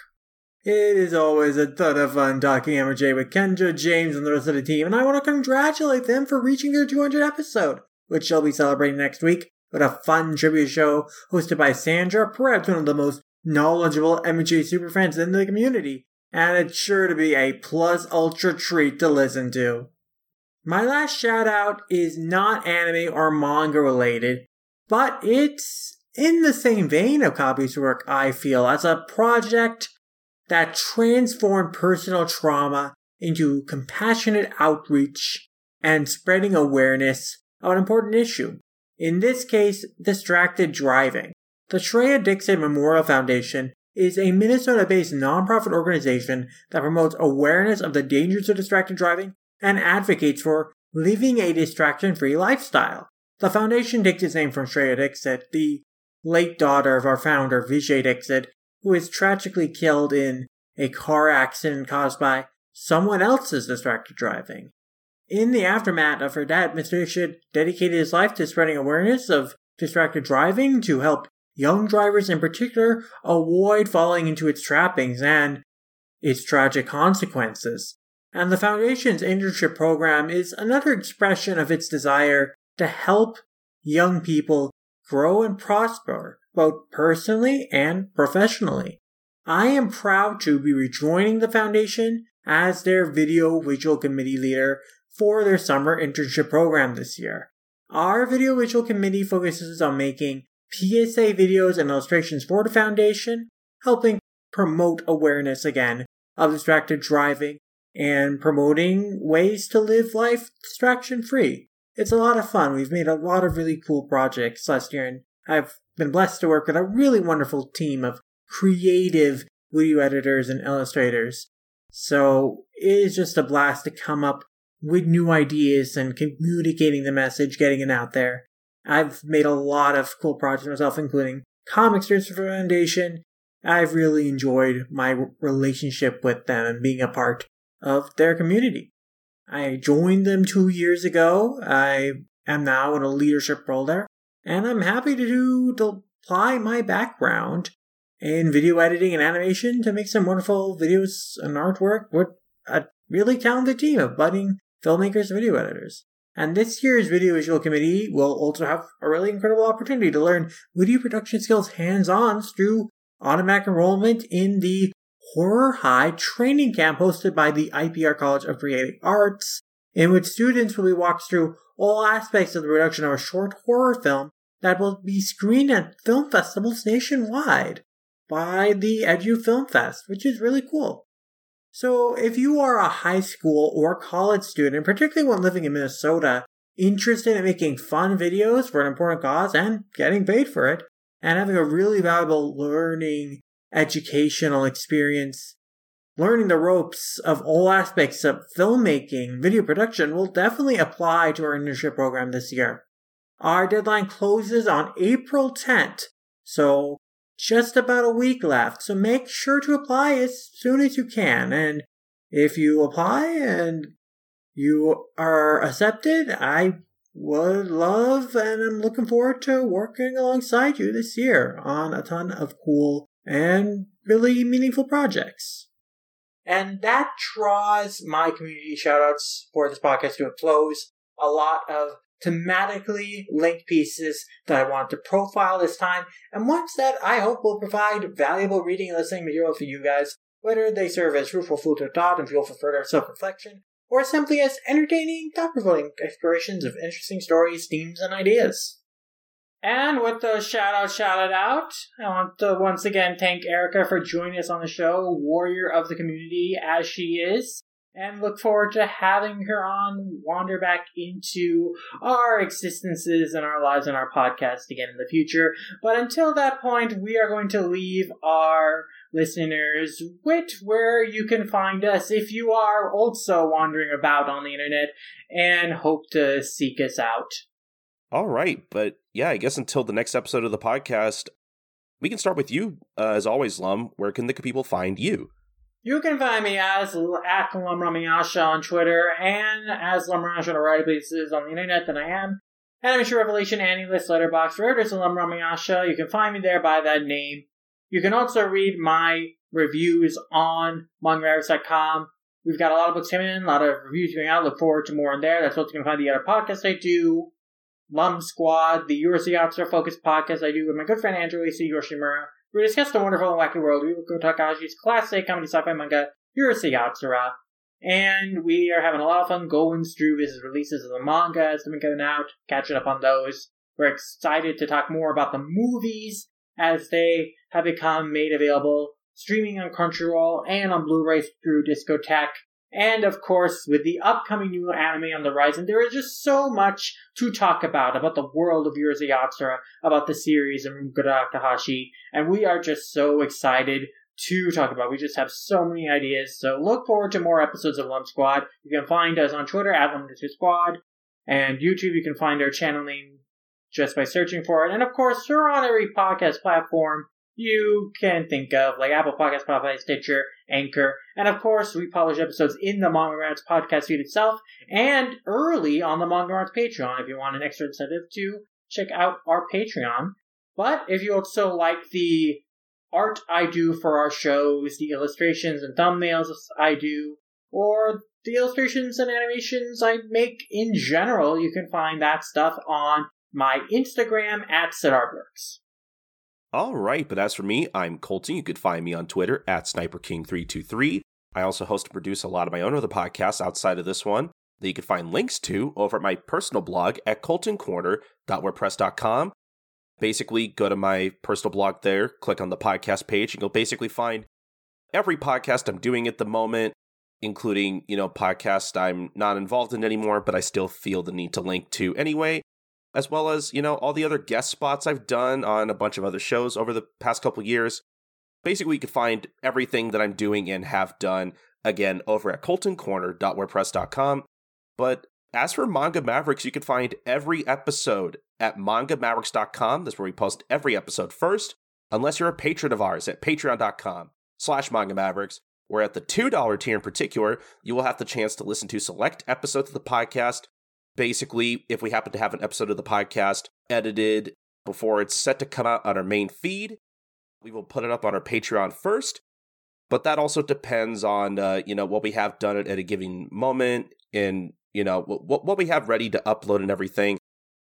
It is always a ton of fun talking MJ with Kendra, James, and the rest of the team, and I want to congratulate them for reaching their 200 episode, which they'll be celebrating next week with a fun tribute show hosted by Sandra, perhaps one of the most knowledgeable MJ superfans in the community, and it's sure to be a plus ultra treat to listen to. My last shout out is not anime or manga related, but it's in the same vein of Kabi's work, I feel, as a project that transformed personal trauma into compassionate outreach and spreading awareness of an important issue. In this case, distracted driving. The Shreya Dixit Memorial Foundation is a Minnesota based nonprofit organization that promotes awareness of the dangers of distracted driving and advocates for living a distraction free lifestyle. The foundation takes its name from Shreya Dixit, the late daughter of our founder, Vijay Dixit, who was tragically killed in a car accident caused by someone else's distracted driving. In the aftermath of her death, Mr. Dixit dedicated his life to spreading awareness of distracted driving to help young drivers in particular avoid falling into its trappings and its tragic consequences. And the Foundation's internship program is another expression of its desire to help young people grow and prosper, both personally and professionally. I am proud to be rejoining the Foundation as their video visual committee leader for their summer internship program this year. Our video visual committee focuses on making PSA videos and illustrations for the Foundation, helping promote awareness again of distracted driving and promoting ways to live life distraction free. It's a lot of fun. We've made a lot of really cool projects last year, and I've been blessed to work with a really wonderful team of creative video editors and illustrators. So it is just a blast to come up with new ideas and communicating the message, getting it out there. I've made a lot of cool projects myself, including Comic Strips Foundation. I've really enjoyed my relationship with them and being a part of their community. I joined them two years ago. I am now in a leadership role there, and I'm happy to do to apply my background in video editing and animation to make some wonderful videos and artwork with a really talented team of budding filmmakers and video editors. And this year's Video Visual Committee will also have a really incredible opportunity to learn video production skills hands on through automatic enrollment in the Horror High training camp hosted by the IPR College of Creative Arts, in which students will be walked through all aspects of the production of a short horror film that will be screened at film festivals nationwide by the Edu Film Fest, which is really cool. So, if you are a high school or college student, particularly one living in Minnesota, interested in making fun videos for an important cause and getting paid for it, and having a really valuable learning educational experience, learning the ropes of all aspects of filmmaking, video production will definitely apply to our internship program this year. Our deadline closes on April 10th, so just about a week left, so make sure to apply as soon as you can. And if you apply and you are accepted, I would love and I'm looking forward to working alongside you this year on a ton of cool and really meaningful projects. And that draws my community shoutouts for this podcast to a close. A lot of thematically linked pieces that I wanted to profile this time, and ones that I hope will provide valuable reading and listening material for you guys, whether they serve as fruitful food for thought and fuel for further self reflection, or simply as entertaining, thought provoking explorations of interesting stories, themes, and ideas. And with those shout outs shouted out, I want to once again thank Erica for joining us on the show, warrior of the community as she is. And look forward to having her on wander back into our existences and our lives and our podcast again in the future. But until that point, we are going to leave our listeners with where you can find us if you are also wandering about on the internet and hope to seek us out. All right, but yeah, I guess until the next episode of the podcast, we can start with you. Uh, as always, Lum, where can the people find you? You can find me as at Lumramiyasha on Twitter and as Lumramiyasha on a variety of places on the internet than I am. Animation Revelation, AniList, Letterboxd, wherever there's a Lumramiyasha, you can find me there by that name. You can also read my reviews on mangaravs.com. We've got a lot of books coming in, a lot of reviews going out. Look forward to more in there. That's also going to find the other podcasts I do. Lum Squad, the Urusei focused podcast I do with my good friend Andrew Issei Yoshimura. We discussed the wonderful and wacky world of Rumiko Takahashi's classic comedy sci-fi manga, Urusei Yatsura. And we are having a lot of fun going through his releases of the manga as they've been coming out, catching up on those. We're excited to talk more about the movies as they have become made available, streaming on Crunchyroll and on Blu-ray through Discotek. And of course, with the upcoming new anime on the horizon, there is just so much to talk about, about the world of Urusei Yatsura, about the series of Rumiko Takahashi, and we are just so excited to talk about. We just have so many ideas, so look forward to more episodes of Lum Squad. You can find us on Twitter at Lum Squad, and YouTube you can find our channel name just by searching for it. And of course, we're on every podcast platform you can think of, like Apple Podcasts, Spotify, Stitcher, Anchor, and of course, we publish episodes in the Manga Rats podcast feed itself and early on the Manga Rats Patreon if you want an extra incentive to check out our Patreon. But if you also like the art I do for our shows, the illustrations and thumbnails I do, or the illustrations and animations I make in general, you can find that stuff on my Instagram at SiddhartWorks. All right, but as for me, I'm Colton. You could find me on Twitter at SniperKing323. I also host and produce a lot of my own other podcasts outside of this one that you can find links to over at my personal blog at coltoncorner.wordpress.com. Basically, go to my personal blog there, click on the podcast page, and you'll basically find every podcast I'm doing at the moment, including, you know, podcasts I'm not involved in anymore, but I still feel the need to link to anyway as well as, you know, all the other guest spots I've done on a bunch of other shows over the past couple years. Basically, you can find everything that I'm doing and have done again over at coltoncorner.wordpress.com. But as for Manga Mavericks, you can find every episode at mangamavericks.com. That's where we post every episode first, unless you're a patron of ours at patreon.com slash manga mavericks, where at the $2 tier in particular, you will have the chance to listen to select episodes of the podcast basically, if we happen to have an episode of the podcast edited before it's set to come out on our main feed, we will put it up on our Patreon first. But that also depends on uh, you know what we have done at, at a given moment, and you know what what we have ready to upload and everything.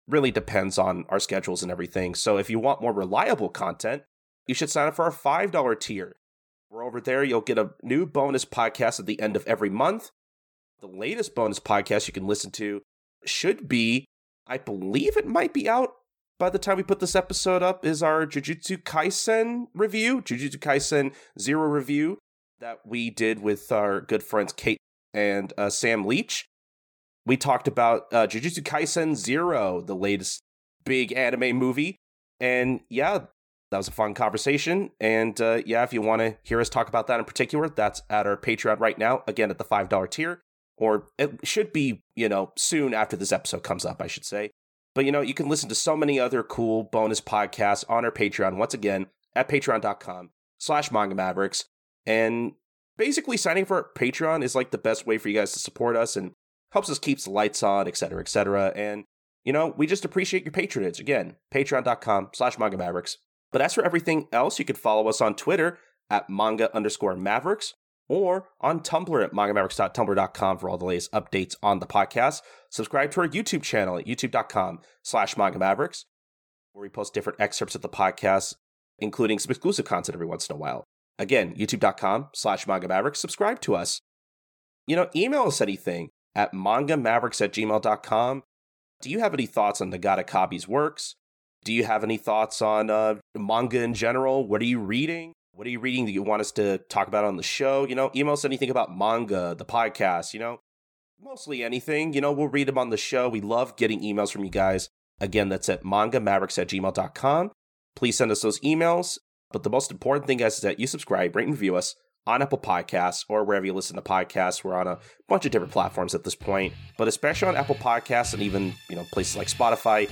Really depends on our schedules and everything. So if you want more reliable content, you should sign up for our five dollar tier. We're over there. You'll get a new bonus podcast at the end of every month. The latest bonus podcast you can listen to should be, I believe it might be out by the time we put this episode up, is our Jujutsu Kaisen review, Jujutsu Kaisen Zero review that we did with our good friends Kate and uh, Sam Leach. We talked about uh, Jujutsu Kaisen Zero, the latest big anime movie. And yeah, that was a fun conversation. And uh, yeah, if you want to hear us talk about that in particular, that's at our Patreon right now, again at the $5 tier or it should be, you know, soon after this episode comes up, I should say. But, you know, you can listen to so many other cool bonus podcasts on our Patreon, once again, at patreon.com slash manga mavericks. And basically, signing for Patreon is like the best way for you guys to support us and helps us keep the lights on, et cetera, et cetera. And, you know, we just appreciate your patronage. Again, patreon.com slash manga mavericks. But as for everything else, you can follow us on Twitter at manga underscore mavericks or on Tumblr at mangamavericks.tumblr.com for all the latest updates on the podcast. Subscribe to our YouTube channel at youtube.com slash mangamavericks, where we post different excerpts of the podcast, including some exclusive content every once in a while. Again, youtube.com slash mangamavericks. Subscribe to us. You know, email us anything at mangamavericks at gmail.com. Do you have any thoughts on Nagata Kabi's works? Do you have any thoughts on uh, manga in general? What are you reading? What are you reading that you want us to talk about on the show? You know, email us anything about manga, the podcast, you know, mostly anything. You know, we'll read them on the show. We love getting emails from you guys. Again, that's at mangamavericks at gmail.com. Please send us those emails. But the most important thing, guys, is that you subscribe, rate, and review us on Apple Podcasts or wherever you listen to podcasts. We're on a bunch of different platforms at this point, but especially on Apple Podcasts and even, you know, places like Spotify.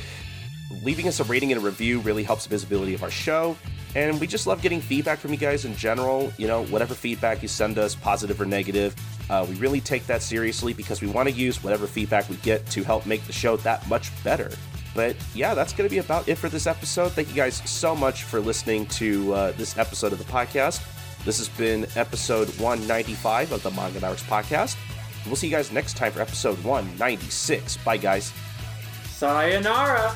Leaving us a rating and a review really helps the visibility of our show. And we just love getting feedback from you guys in general. You know, whatever feedback you send us, positive or negative, uh, we really take that seriously because we want to use whatever feedback we get to help make the show that much better. But yeah, that's going to be about it for this episode. Thank you guys so much for listening to uh, this episode of the podcast. This has been episode 195 of the Manga Mavericks podcast. We'll see you guys next time for episode 196. Bye, guys. Sayonara.